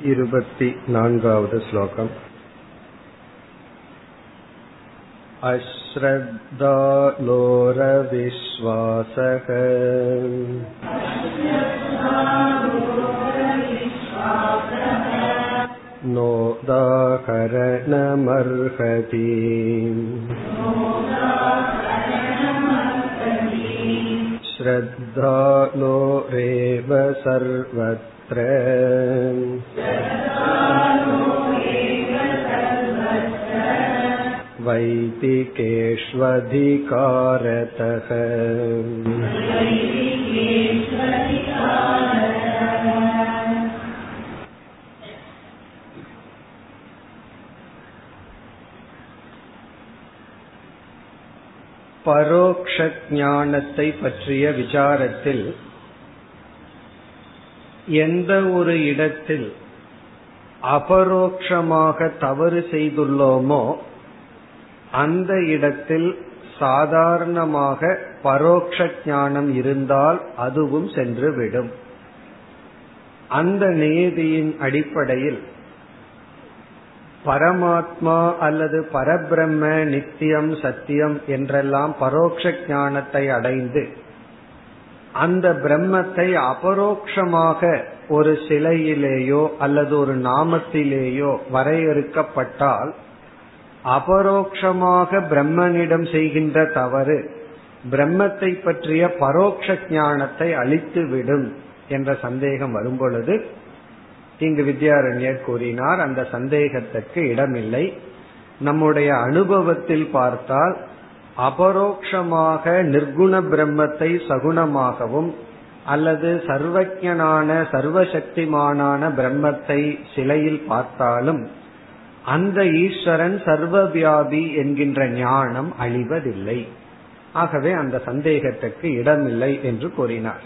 वद् श्लोकम् अश्रद्धालोरविश्वासः नोदाकरणमर्हति श्रद्धालोरेव सर्वत्र वैदिकेष्वधिकारतः பரோக்ஷ ஞானத்தை பற்றிய விசாரத்தில் எந்த ஒரு இடத்தில் அபரோக்ஷமாக தவறு செய்துள்ளோமோ அந்த இடத்தில் சாதாரணமாக பரோக்ஷ ஞானம் இருந்தால் அதுவும் சென்று விடும் அந்த நியதியின் அடிப்படையில் பரமாத்மா அல்லது பரபிரம்ம நித்தியம் சத்தியம் என்றெல்லாம் பரோட்ச ஞானத்தை அடைந்து அந்த பிரம்மத்தை அபரோக்ஷமாக ஒரு சிலையிலேயோ அல்லது ஒரு நாமத்திலேயோ வரையறுக்கப்பட்டால் அபரோக்ஷமாக பிரம்மனிடம் செய்கின்ற தவறு பிரம்மத்தை பற்றிய பரோட்ச ஞானத்தை அழித்துவிடும் என்ற சந்தேகம் வரும்பொழுது இங்கு வித்யாரண்யர் கூறினார் அந்த சந்தேகத்திற்கு இடமில்லை. நம்முடைய அனுபவத்தில் பார்த்தால் அபரோக்ஷமாக நிர்குண பிரம்மத்தை சகுணமாகவும் அல்லது சர்வஜனான சர்வசக்திமானான பிரம்மத்தை சிலையில் பார்த்தாலும் அந்த ஈஸ்வரன் சர்வவியாபி என்கின்ற ஞானம் அழிவதில்லை. ஆகவே அந்த சந்தேகத்திற்கு இடமில்லை என்று கூறினார்.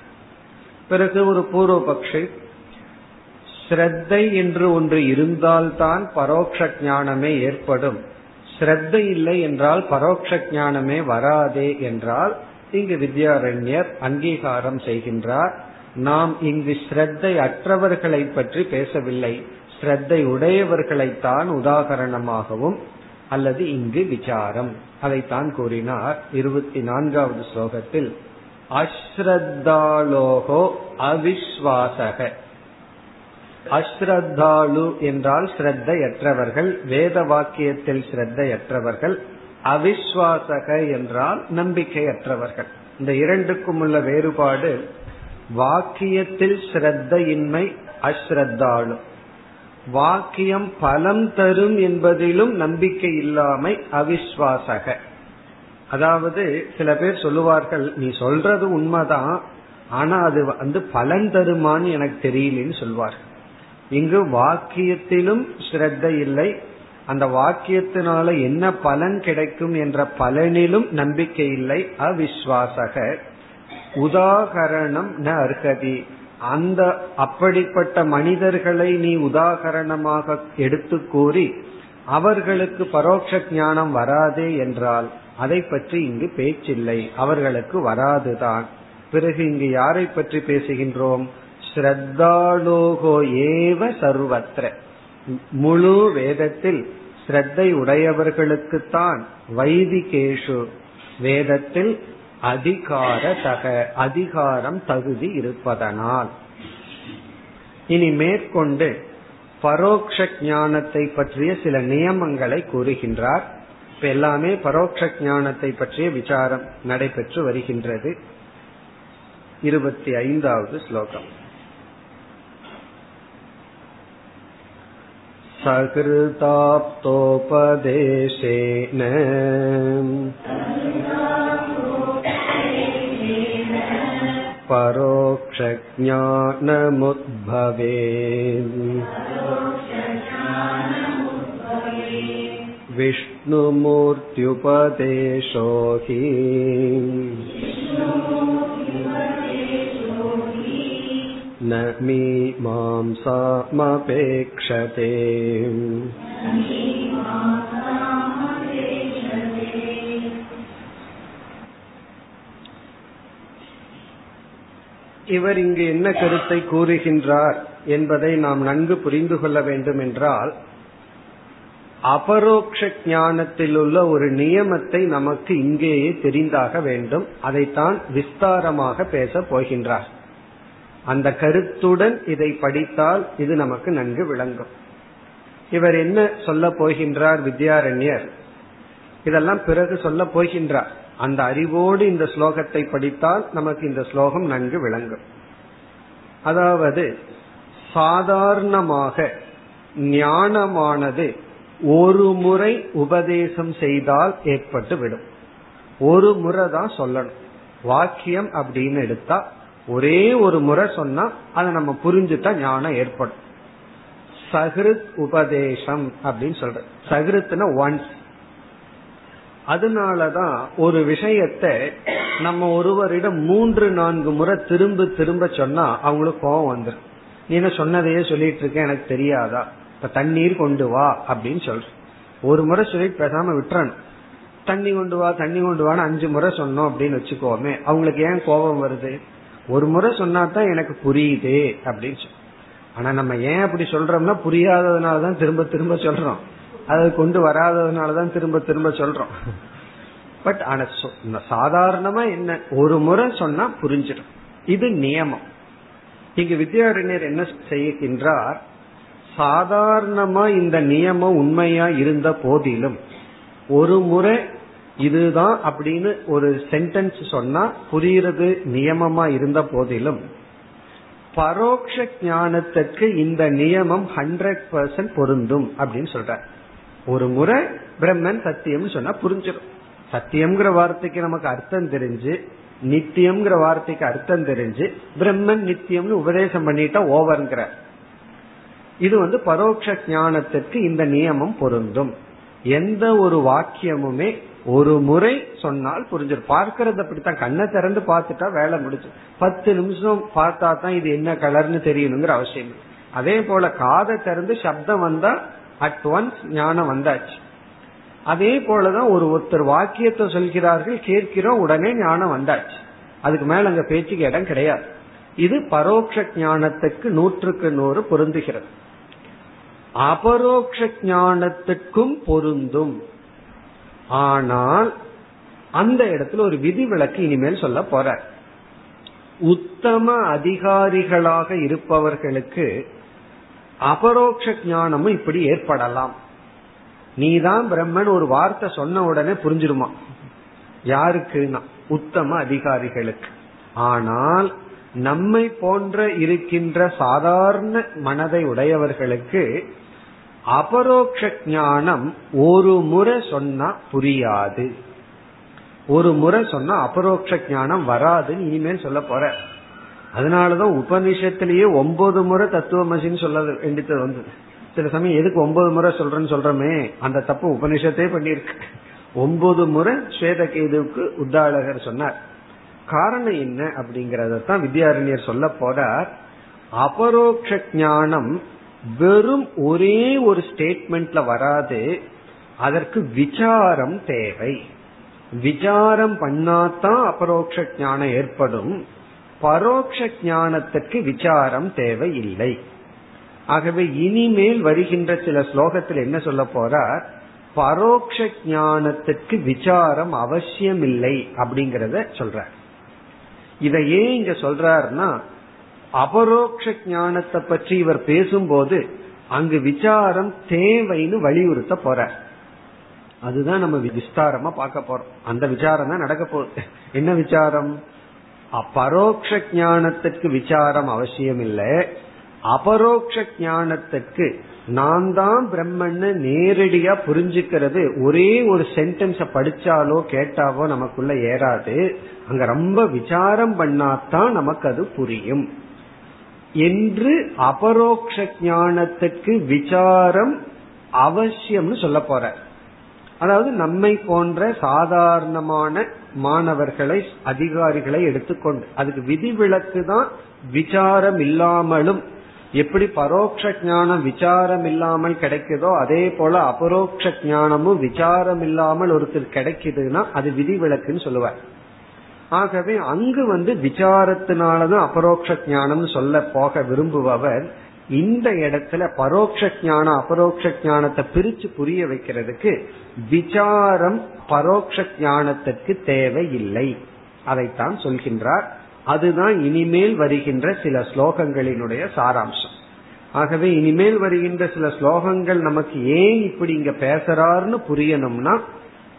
பிறகு ஒரு பூர்வபக்ஷி ஸ்ரத்தை என்று ஒன்று இருந்தால்தான் பரோட்ச ஞானமே ஏற்படும். ஸ்ரத்தை இல்லை என்றால் பரோட்ச ஞானமே வராதே என்றால் இங்கு வித்யாரண்யர் அங்கீகாரம் செய்கின்றார். நாம் இங்கு ஸ்ரத்தை அற்றவர்களை பற்றி பேசவில்லை. ஸ்ரத்தை உடையவர்களைத்தான் உதாகரணமாகவும் அல்லது இங்கு விசாரம். அதைத்தான் கூறினார் இருபத்தி நான்காவது ஸ்லோகத்தில். அஸ்ரத்தாலோகோ அவிஸ்வாசக. அஸ்ரத்தாலு என்றால் ஸ்ரத்தையற்றவர்கள் வேத வாக்கியத்தில் ஸ்ரத்தையற்றவர்கள் அவிஸ்வாசக என்றால் நம்பிக்கையற்றவர்கள். இந்த இரண்டுக்கும் உள்ள வேறுபாடு வாக்கியத்தில் ஸ்ரத்தையின்மை அஸ்ரத்தாலு. வாக்கியம் பலம் தரும் என்பதிலும் நம்பிக்கை இல்லாமை அவிஸ்வாசக. அதாவது சில பேர் சொல்லுவார்கள் நீ சொல்றது உண்மைதான் ஆனா அது வந்து பலன் தருமான்னு எனக்கு தெரியலன்னு சொல்வார்கள். இங்கு வாக்கியத்திலும் ஸ்ரத்த இல்லை. அந்த வாக்கியத்தினால என்ன பலன் கிடைக்கும் என்ற பலனிலும் நம்பிக்கை இல்லை. அவிஸ்வாசக. உதாகரணம் ந அர்ஹதி. அந்த அப்படிப்பட்ட மனிதர்களை நீ உதாகரணமாக எடுத்து கூறி அவர்களுக்கு பரோட்ச ஞானம் வராதே என்றால் அதை பற்றி இங்கு பேச்சில்லை. அவர்களுக்கு வராதுதான். பிறகு இங்கு யாரை பற்றி பேசுகின்றோம்? ஸ்ரத்தாலோகோ ஏவ சர்வத்திர முழு வேதத்தில் ஸ்ரத்தை உடையவர்களுக்குத்தான் வைதிகேஷு. வேதத்தில் அதிகார தக அதிகாரம் தகுதி இருப்பதனால். இனி மேற்கொண்டு பரோக்ஷ ஞானத்தை பற்றிய சில நியமங்களை கூறுகின்றார். இப்ப எல்லாமே பரோட்ச ஞானத்தை பற்றிய விசாரம் நடைபெற்று வருகின்றது. இருபத்தி ஐந்தாவது ஸ்லோகம். सकृताप्तोपदेशेन परोक्षज्ञानमुद्भवे विष्णुमूर्त्युपदेशो हि न मीमांसामपेक्षते இவர் இங்கு என்ன கருத்தை கூறுகின்றார் என்பதை நாம் நன்கு புரிந்து கொள்ள வேண்டும் என்றால் அபரோக்ஷ ஞானத்தில் உள்ள ஒரு நியமத்தை நமக்கு இங்கேயே தெரிந்தாக வேண்டும் அதைத்தான் விஸ்தாரமாக பேச போகின்றார் அந்த கருத்துடன் இதை படித்தால் இது நமக்கு நன்கு விளங்கும். இவர் என்ன சொல்ல போகின்றார் வித்யாரண்யர்? இதெல்லாம் பிறகு சொல்ல போகின்றார். அந்த அறிவோடு இந்த ஸ்லோகத்தை படித்தால் நமக்கு இந்த ஸ்லோகம் நன்கு விளங்கும். அதாவது சாதாரணமாக ஞானமானது ஒரு முறை உபதேசம் செய்தால் ஏற்பட்டு விடும் ஒரு முறை தான் சொல்லணும். வாக்கியம் அப்படின்னு எடுத்தா ஒரே ஒரு முறை சொன்னா அதை நம்ம புரிஞ்சுட்டா ஞானம் ஏற்படும். சகிருத் உபதேசம் அப்படின்னு சொல்ற சகிருத்னா ஒன்ஸ் அதனாலதான் ஒரு விஷயத்த நம்ம ஒருவரிடம் மூன்று நான்கு முறை திரும்ப திரும்ப சொன்னா அவங்களுக்கு கோபம் வந்துடும் நீ என்ன சொன்னதையே சொல்லிட்டு இருக்க எனக்கு தெரியாதா? இப்ப தண்ணீர் கொண்டு வா அப்படின்னு சொல்ற ஒரு முறை சொல்லிட்டு பேசாம விட்டுறணும். தண்ணி கொண்டு வா தண்ணி கொண்டு வான்னு அஞ்சு முறை சொன்னோம் அப்படின்னு வச்சுக்கோமே அவங்களுக்கு ஏன் கோபம் வருது? ஒரு முறை சொன்னா தான் எனக்கு புரியுது அப்படின்னு ஆனா நம்ம ஏன் அப்படி சொல்றோம்னா புரியாததுனாலதான் திரும்ப திரும்ப சொல்றோம். அதை கொண்டு வராததுனாலதான் திரும்ப திரும்ப சொல்றோம். பட் ஆனா சாதாரணமா என்ன ஒரு முறை சொன்னா புரிஞ்சிடும். இது நியமம். இங்கு வித்யாரண்யர் என்ன செய்கின்றார்? சாதாரணமா இந்த நியமம் உண்மையா இருந்த போதிலும் ஒரு முறை இதுதான் அப்படின்னு ஒரு சென்டென்ஸ் சொன்னா புரியுறது நியமமா இருந்த போதிலும் பரோக்ஷ ஞானத்துக்கு இந்த நியமம் ஹண்ட்ரட் பர்சன்ட் பொருந்தும் அப்படின்னு சொல்ற. ஒரு முறை பிரம்மன் சத்தியம் சொன்னா புரிஞ்சிடும். சத்தியம்ங்கிற வார்த்தைக்கு நமக்கு அர்த்தம் தெரிஞ்சு நித்தியம்ங்கிற வார்த்தைக்கு அர்த்தம் தெரிஞ்சு பிரம்மன் நித்தியம்னு உபதேசம் பண்ணிட்டா ஓவர்ங்கிற. இது வந்து பரோட்ச ஞானத்திற்கு இந்த நியமம் பொருந்தும். எந்த ஒரு வாக்கியமுமே ஒரு முறை சொன்னால் புரிஞ்சிடும். பார்க்கறது அப்படித்தான். கண்ணை திறந்து பார்த்துட்டா வேலை முடிச்சு பத்து நிமிஷம் பார்த்தா தான் இது என்ன கலர்னு தெரியணுங்கிற அவசியம் அதே போல காதை திறந்து சப்தம் வந்தா அட் ஒன்ஸ் ஞானம் வந்தாச்சு. அதே போலதான் ஒரு ஒருத்தர் வாக்கியத்தை சொல்கிறார்கள் கேட்கிறோம் உடனே ஞானம் வந்தாச்சு. அதுக்கு மேல அங்க பேச்சுக்கு இடம் கிடையாது. இது பரோட்ச ஞானத்துக்கு நூற்றுக்கு நூறு பொருந்துகிறது. அபரோக்ஷ ஞானத்துக்கும் பொருந்தும். ஆனால் அந்த இடத்துல ஒரு விதிவிலக்கு இனிமேல் சொல்ல போற. உத்தம அதிகாரிகளாக இருப்பவர்களுக்கு அபரோக்ஷ ஞானமும் இப்படி ஏற்படலாம். நீதான் பிரம்மன் ஒரு வார்த்தை சொன்ன உடனே புரிஞ்சிருமா? யாருக்குன்னா? உத்தம அதிகாரிகளுக்கு. ஆனால் நம்மை போன்ற இருக்கின்ற சாதாரண மனதை உடையவர்களுக்கு அபரோக்ஷ ஞானம் ஒரு முறை சொன்னா புரியாது. ஒரு முறை சொன்னா அபரோக்ஷ ஞானம் வராதுன்னு இனிமேல் சொல்ல போற. அதனாலதான் உபனிஷத்திலேயே ஒன்பது முறை தத்துவமசின்னு சொல்ல வேண்டியது வந்தது சில சமயம் எதுக்கு ஒன்பது முறை சொல்றேன்னு சொல்றமே? அந்த தப்பு உபனிஷத்தே பண்ணிருக்கு ஒன்பது முறை ஸ்வேதகேதுவுக்கு உத்தாளகர் சொன்னார். காரணம் என்ன அப்படிங்கறத தான் வித்யாரண்யர் சொல்ல போறார். அபரோக்ஷ ஞானம் வெறும் ஒரே ஒரு ஸ்டேட்மெண்ட்ல வராது. அதற்கு விசாரம் தேவை. விசாரம் பண்ணாதான் அபரோக்ஷ ஞானம் ஏற்படும். பரோக்ஷ ஞானத்திற்கு விசாரம் தேவை இல்லை ஆகவே இனிமேல் வருகின்ற சில ஸ்லோகத்தில் என்ன சொல்ல போறார்? பரோக்ஷ ஞானத்திற்கு விசாரம் அவசியம் இல்லை அப்படிங்கறத சொல்றார். இதை ஏன் இங்க சொல்றாருன்னா அபரோக்ஷ ஞானத்தை பற்றி இவர் பேசும்போது அங்கு விசாரம் தேவைன்னு வலியுறுத்த போற அதுதான் நம்ம விஸ்தாரமா பார்க்க போறோம். அந்த விசாரம் தான் நடக்க போகுது. என்ன விசாரம்? பரோக்ஷ ஞானத்துக்கு விசாரம் அவசியம் இல்லை. அபரோக்ஷ ஞானத்துக்கு நான் தான் பிரம்மன்னு நேரடியா புரிஞ்சுக்கிறது. ஒரே ஒரு சென்டென்ஸ படிச்சாலோ கேட்டாவோ நமக்குள்ள ஏறாது. அங்க ரொம்ப விசாரம் பண்ணாதான் நமக்கு அது புரியும். என்று அபரோக்ஷ ஞானத்துக்கு விசாரம் அவசியம்னு சொல்ல போற. அதாவது நம்மை போன்ற சாதாரணமான மாணவர்களை அதிகாரிகளை எடுத்துக்கொண்டு அதுக்கு விதிவிலக்கு தான் விசாரம் இல்லாமலும் எப்படி பரோட்ச ஞானம் விசாரம் இல்லாமல் கிடைக்குதோ அதே போல அபரோக்ஷ ஞானமும் விசாரம் இல்லாமல் ஒருத்தர் கிடைக்குதுன்னா அது விதிவிலக்குன்னு சொல்லுவார். ஆகவே அங்கு வந்து விசாரத்தினாலதான் அபரோக்ஷ ஞானம் சொல்ல போக விரும்புபவர் இந்த இடத்துல பரோட்ச ஞானம் அபரோக்ஷ ஞானத்தை பிரிச்சு புரிய வைக்கிறதுக்கு விசாரம் பரோட்ச ஞானத்திற்கு தேவை இல்லை அதைத்தான் சொல்கின்றார். அதுதான் இனிமேல் வருகின்ற சில ஸ்லோகங்களினுடைய சாராம்சம். ஆகவே இனிமேல் வருகின்ற சில ஸ்லோகங்கள் நமக்கு ஏன் இப்படி இங்க பேசுறாருன்னு புரியணும்னா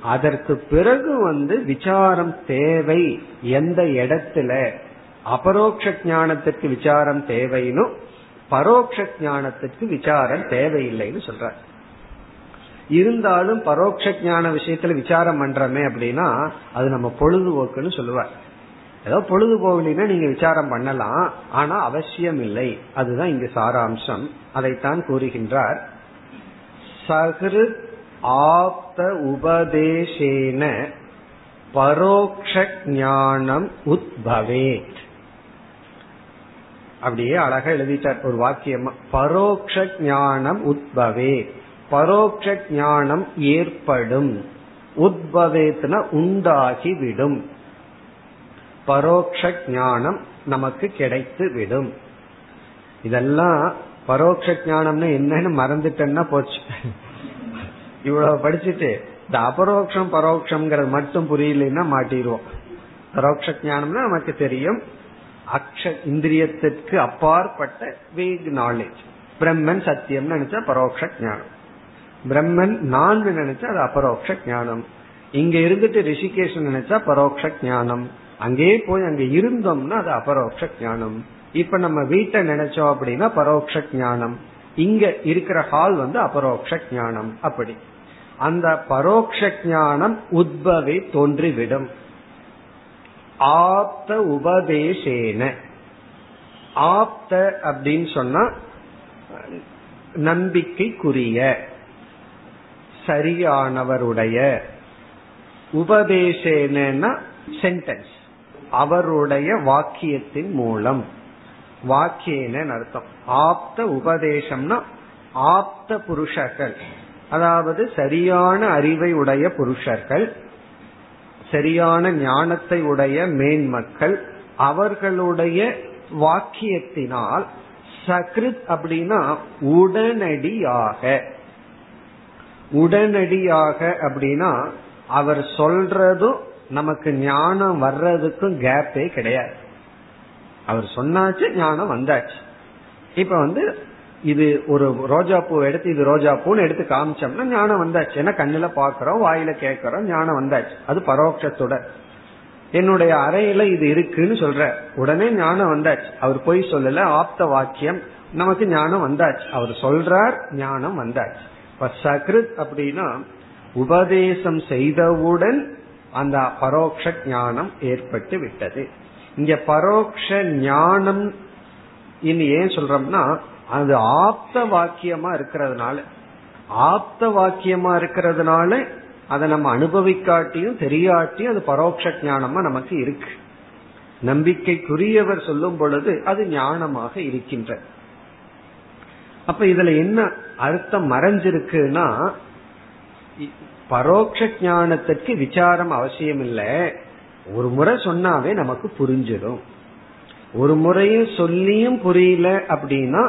அதற்கு பிறகு வந்து விசாரம் தேவை எந்த இடத்துல? அபரோக்ஷ ஞானத்திற்கு விசாரம் தேவைன்னு பரோட்ச ஞானத்திற்கு விசாரம் தேவையில்லைன்னு சொல்ற இருந்தாலும் பரோட்ச ஞான விஷயத்துல விசாரம் பண்றமே அப்படின்னா அது நம்ம பொழுதுபோக்குன்னு சொல்லுவார். ஏதோ பொழுதுபோகலினா நீங்க விசாரம் பண்ணலாம் ஆனா அவசியம் இல்லை அதுதான் இங்கு சாராம்சம். அதைத்தான் கூறுகின்றார். சகிருத் ஆப்த உபதேசேன பரோக்ஷ ஞானம் உத்பவே அப்படியே அழகா எழுதிட்டார் ஒரு வாக்கியம். பரோக்ஷ ஞானம் உத்பவே பரோக்ஷ ஞானம் ஏற்படும். உத்பவேத்னா உண்டாகிவிடும். பரோக்ஷ ஞானம் நமக்கு கிடைத்து விடும் இதெல்லாம் பரோட்ச ஞானம்னு என்னன்னு மறந்துட்டேன்னா போச்சு. இவ்வளவு படிச்சுட்டு இந்த அபரோக்ஷம் பரோட்சம்ங்கிறது மட்டும் புரியலன்னா மாட்டிடுவோம். பரோட்ச ஞானம்னா நமக்கு தெரியும் அக்ஷ இந்திரியத்திற்கு அப்பாற்பட்ட வீக் நாலேஜ் பிரம்மன் சத்தியம் நினைச்சா பரோட்ச ஞானம். பிரம்மன் நான் நினைச்சா அது அபரோக்ஷ ஞானம். இங்க இருந்துட்டு ரிஷிகேஷன் நினைச்சா பரோட்ச ஞானம். அங்கேயே போய் அங்க இருந்தோம்னா அது அபரோக்ஷ ஞானம். இப்ப நம்ம வீட்டை நினைச்சோம் அப்படின்னா பரோட்ச ஞானம். இங்க இருக்கிற ஹால் வந்து அபரோக்ஷ ஞானம். அப்படி. அந்த பரோக்ஷ ஞானம் உத்பவே தோன்றிவிடும். ஆப்த உபதேசேன. ஆப்த அப்படின்னு சொன்னா நம்பிக்கைக்குரிய சரியானவருடைய. உபதேசேன சென்டென்ஸ் அவருடைய வாக்கியத்தின் மூலம். வாக்கியன அர்த்தம். ஆப்த உபதேசம்னா ஆப்த புருஷர்கள். அதாவது சரியான அறிவை உடைய புருஷர்கள் சரியான ஞானத்தை உடைய மேன்மக்கள் அவர்களுடைய வாக்கியத்தினால் சக்ரித் அப்படின்னா உடனடியாக. உடனடியாக அப்படின்னா அவர் சொல்றதும் நமக்கு ஞானம் வர்றதுக்கும் கேப்பே கிடையாது. அவர் சொன்னாச்சு ஞானம் வந்தாச்சு. இப்ப வந்து இது ஒரு ரோஜா பூ எடுத்து இது ரோஜா பூன்னு எடுத்து காமிச்சோம்னா ஞானம் வந்தாச்சு. ஏன்னா கண்ணுல பாக்குறோம் வாயில கேட்கறோம் ஞானம் வந்தாச்சு. அது பரோட்சத்துடன் என்னுடைய அறையில இது இருக்குன்னு சொல்ற. உடனே ஞானம் வந்தாச்சு. அவர் போய் சொல்லல ஆப்த வாக்கியம். நமக்கு ஞானம் வந்தாச்சு. அவர் சொல்றார் ஞானம் வந்தாச்சு. இப்ப சக்ருத் அப்படின்னா உபதேசம் செய்தவுடன் அந்த பரோக்ஷ ஞானம் ஏற்பட்டு விட்டது. இங்க பரோக்ஷ ஞானம் இனி ஏன் சொல்றோம்னா அது ஆப்த வாக்கியமா இருக்கிறதுனால ஆப்த வாக்கியமா இருக்கிறதுனால அதை நம்ம அனுபவிக்காட்டியும் தெரியாட்டியும் அது பரோட்ச ஞானமா நமக்கு இருக்கு. நம்பிக்கைக்குரியவர் சொல்லும் பொழுது அது ஞானமாக இருக்கின்ற. அப்ப இதுல என்ன அர்த்தம் மறைஞ்சிருக்குன்னா பரோட்ச ஞானத்திற்கு விசாரம் அவசியம் இல்லை ஒரு முறை சொன்னாவே நமக்கு புரிஞ்சிடும். ஒரு முறையும் சொல்லியும் புரியல அப்படின்னா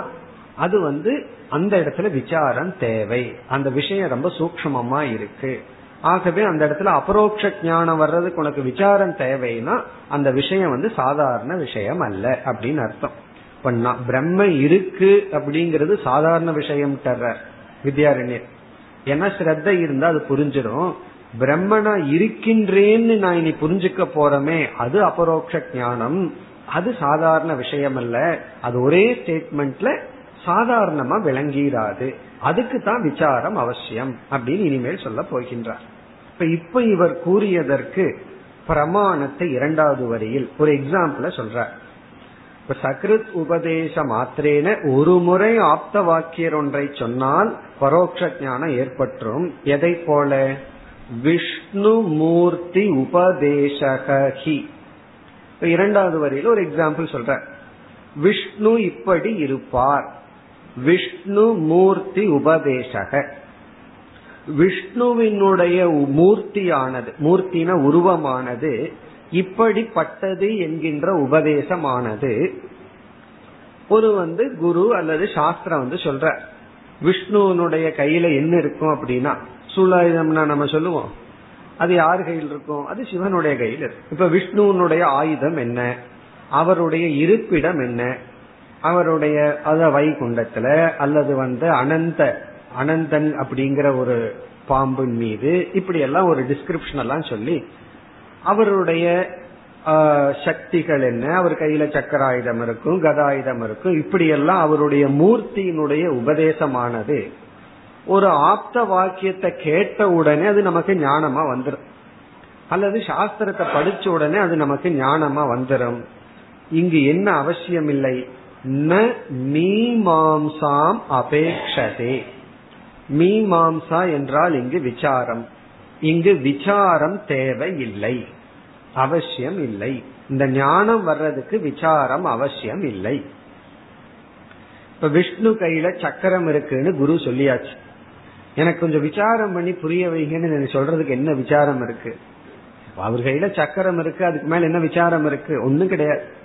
அது வந்து அந்த இடத்துல விசாரம் தேவை. அந்த விஷயம் ரொம்ப சூக்மமா இருக்கு. ஆகவே அந்த இடத்துல அபரோக்ஷ ஞானம் வர்றதுக்கு உனக்கு விசாரம் தேவைன்னா அந்த விஷயம் வந்து சாதாரண விஷயம் அல்ல அப்படின்னு அர்த்தம். இப்ப பிரம்ம இருக்கு அப்படிங்கிறது சாதாரண விஷயம் தர்ற வித்யாரண்யர். ஏன்னா ஸ்ரத்த இருந்தா அது புரிஞ்சிடும் பிரம்மனா இருக்கின்றேன்னு நான் இனி புரிஞ்சுக்க போறமே அது அபரோக்ஷ ஞானம். அது சாதாரண விஷயம் அல்ல. அது ஒரே ஸ்டேட்மெண்ட்ல சாதாரணமா விளங்கிறாது அதுக்கு தான் விசாரம் அவசியம் அப்படின்னு இனிமேல் சொல்ல போகின்றார். இப்ப இப்ப இவர் கூறியதற்கு பிரமாணத்தை இரண்டாவது வரியில் ஒரு எக்ஸாம்பிள சொல்றார். இப்ப சக்ருத் உபதேச மாத்திரேன ஒரு முறை ஆப்த வாக்கியர் ஒன்றை சொன்னால் பரோட்ச ஞானம் ஏற்பற்றும். எதை போல? விஷ்ணு மூர்த்தி உபதேசகி இரண்டாவது வரியில் ஒரு எக்ஸாம்பிள் சொல்ற விஷ்ணு இப்படி இருப்பார். விஷ்ணு மூர்த்தி உபதேசக. விஷ்ணுவினுடைய மூர்த்தியானது மூர்த்தின உருவமானது இப்படிப்பட்டது என்கின்ற உபதேசமானது. ஒரு வந்து குரு அல்லது சாஸ்திரம் வந்து சொல்ற விஷ்ணுவனுடைய கையில என்ன இருக்கும் அப்படின்னா சூலாயுதம்னா நம்ம சொல்லுவோம். அது யார் கையில் இருக்கும்? அது சிவனுடைய கையில் இருக்கு இப்ப விஷ்ணுவனுடைய ஆயுதம் என்ன? அவருடைய இருப்பிடம் என்ன? அவருடைய அத வைகுண்டத்துல அல்லது வந்து அனந்த அனந்தன் அப்படிங்கிற ஒரு பாம்பின் மீது இப்படி எல்லாம் ஒரு டிஸ்கிரிப்ஷன் எல்லாம் சொல்லி அவருடைய சக்திகள் என்ன? அவர் கையில சக்கராயுதம் இருக்கும் கதாயுதம் இருக்கும். இப்படி எல்லாம் அவருடைய மூர்த்தியினுடைய உபதேசமானது. ஒரு ஆப்த வாக்கியத்தை கேட்ட உடனே அது நமக்கு ஞானமா வந்துடும் அல்லது சாஸ்திரத்தை படிச்ச உடனே அது நமக்கு ஞானமா வந்துடும் இங்கு என்ன அவசியம் இல்லை ந மீமாம்சாம் அபேக்ஷதே. மீமாம்சா என்றால் இங்கு விசாரம். இங்கு விசாரம் தேவை இல்லை அவசியம் இல்லை. இந்த ஞானம் வர்றதுக்கு விசாரம் அவசியம் இல்லை. இப்ப விஷ்ணு கையில சக்கரம் இருக்குன்னு குரு சொல்லியாச்சு. எனக்கு கொஞ்சம் விசாரம் பண்ணி புரிய வைங்கன்னு சொல்றதுக்கு என்ன விசாரம் இருக்கு? அவர் கையில சக்கரம் இருக்கு அதுக்கு மேல என்ன விசாரம் இருக்கு? ஒண்ணும் கிடையாது.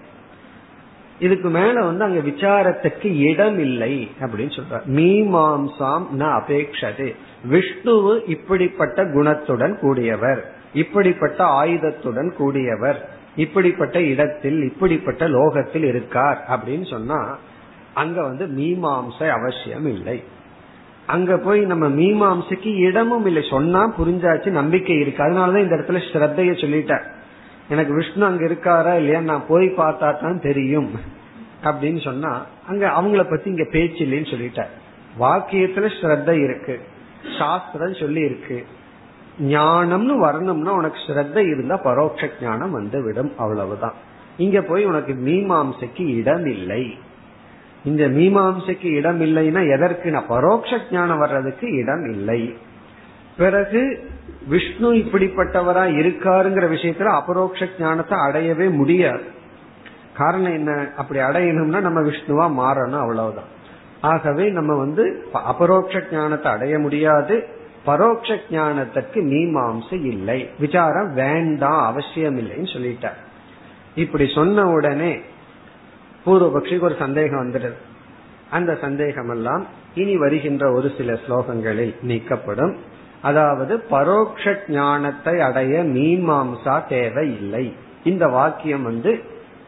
இதுக்கு மேல வந்து அங்க விசாரத்துக்கு இடம் இல்லை அப்படின்னு சொல்ற மீமாம்சாம் ந அபேக்ஷது. விஷ்ணுவு இப்படிப்பட்ட குணத்துடன் கூடியவர் இப்படிப்பட்ட ஆயுதத்துடன் கூடியவர் இப்படிப்பட்ட இடத்தில் இப்படிப்பட்ட லோகத்தில் இருக்கார் அப்படின்னு சொன்னா அங்க வந்து மீமாம்சை அவசியம் இல்லை. அங்க போய் நம்ம மீமாம்சைக்கு இடமும் இல்லை. சொன்னா புரிஞ்சாச்சு நம்பிக்கை இருக்கு. அதனாலதான் இந்த இடத்துல ஸ்ரத்தைய சொல்லிட்டேன் எனக்கு விஷ்ணு அங்க இருக்காரா இல்லையா நான் போய் பார்த்தா தான் தெரியும். அப்படின்னு சொன்னா அங்க அவங்கள பத்தி இங்க பேச்சு இல்லைன்னு சொல்லிட்டார். வாக்கியத்துல ஸ்ரத்த இருக்கு. சாஸ்திரம் சொல்லி இருக்கு ஞானம்னு வரணும்னா உனக்கு ஸ்ரத்த இருந்தா பரோட்ச ஞானம் வந்து விடும் அவ்வளவுதான். இங்க போய் உனக்கு மீமாம்சைக்கு இடம் இல்லை இந்த மீமாம்சைக்கு இடம் இல்லைன்னா எதற்கு? நான் பரோட்ச ஞானம் வர்றதுக்கு இடம் இல்லை பிறகு விஷ்ணு இப்படிப்பட்டவரா இருக்காருங்கிற விஷயத்துல அபரோக்ஷ ஞானத்தை அடையவே முடியாது. காரணம் என்ன? அப்படி அடையணும்னா நம்ம விஷ்ணுவா மாறணும் அவ்வளவுதான். ஆகவே நம்ம வந்து அபரோக்ஷ ஞானத்தை அடைய முடியாது. பரோட்ச ஞானத்திற்கு மீமாம்சை இல்லை. விசாரம் வேண்டாம் அவசியம் இல்லைன்னு சொல்லிட்டார். இப்படி சொன்ன உடனே பூர்வபக்ஷிக்கு ஒரு சந்தேகம் வந்துடுது. அந்த சந்தேகம் எல்லாம் இனி வருகின்ற ஒரு சில ஸ்லோகங்களில் நீக்கப்படும். அதாவது பரோக்ஷ ஞானத்தை அடைய மீமாம்சா தேவை இல்லை இந்த வாக்கியம் வந்து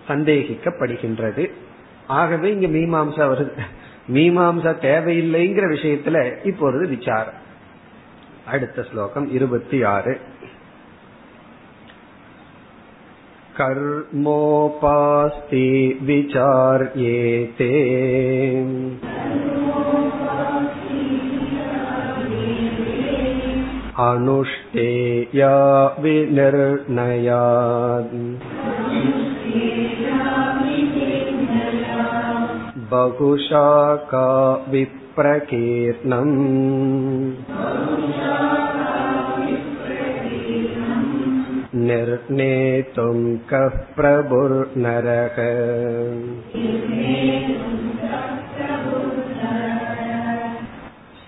சந்தேகிக்கப்படுகின்றது ஆகவே இங்க மீமாம்சா வருது மீமாம்சா தேவையில்லைங்கிற விஷயத்துல இப்பொழுது விசாரம் அடுத்த ஸ்லோகம் இருபத்தி ஆறு कर्मोपास्ति विचार्येते अनुष्ठेया विनिर्णयात् बहुशाखा विप्रकीर्णम् निर्णेतुं कः प्रभुर्नरः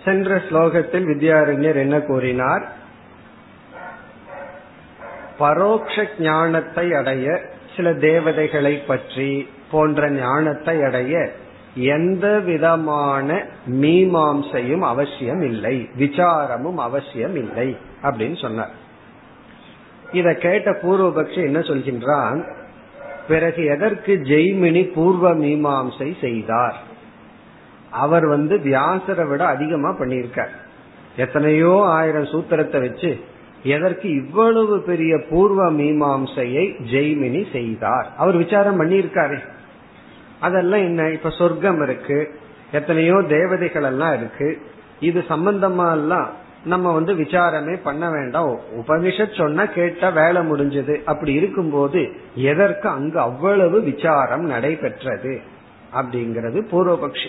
சென்ற ஸ்லோகத்தில் வித்யாரண்யர் என்ன கூறினார்? பரோக்ஷ ஞானத்தை அடைய சில தேவதைகளை பற்றி போன்ற ஞானத்தை அடைய எந்த விதமான மீமாம்சையும் அவசியம் இல்லை விசாரமும் அவசியம் இல்லை அப்படின்னு சொன்னார். இத கேட்ட பூர்வபக்ஷி என்ன சொல்கின்றான்? பிறகு எதற்கு ஜெய்மினி பூர்வ மீமாம்சை செய்தார்? அவர் வந்து வியாசரை விட அதிகமா பண்ணியிருக்கார். எத்தனையோ ஆயிரம் சூத்திரத்தை வச்சு எதற்கு இவ்வளவு பெரிய பூர்வ மீமாம்சையை ஜெய்மினி செய்தார். அவர் விசாரம் பண்ணியிருக்காரு. அதெல்லாம் என்ன? இப்ப சொர்க்கம் இருக்கு. எத்தனையோ தேவதைகள் எல்லாம் இருக்கு. இது சம்பந்தமா எல்லாம் நம்ம வந்து விசாரமே பண்ண வேண்டாம். உபனிஷத் சொன்ன கேட்ட வேலை முடிஞ்சது. அப்படி இருக்கும்போது எதற்கு அங்கு அவ்வளவு விசாரம் நடைபெற்றது? அப்படிங்கிறது பூர்வபக்ஷி.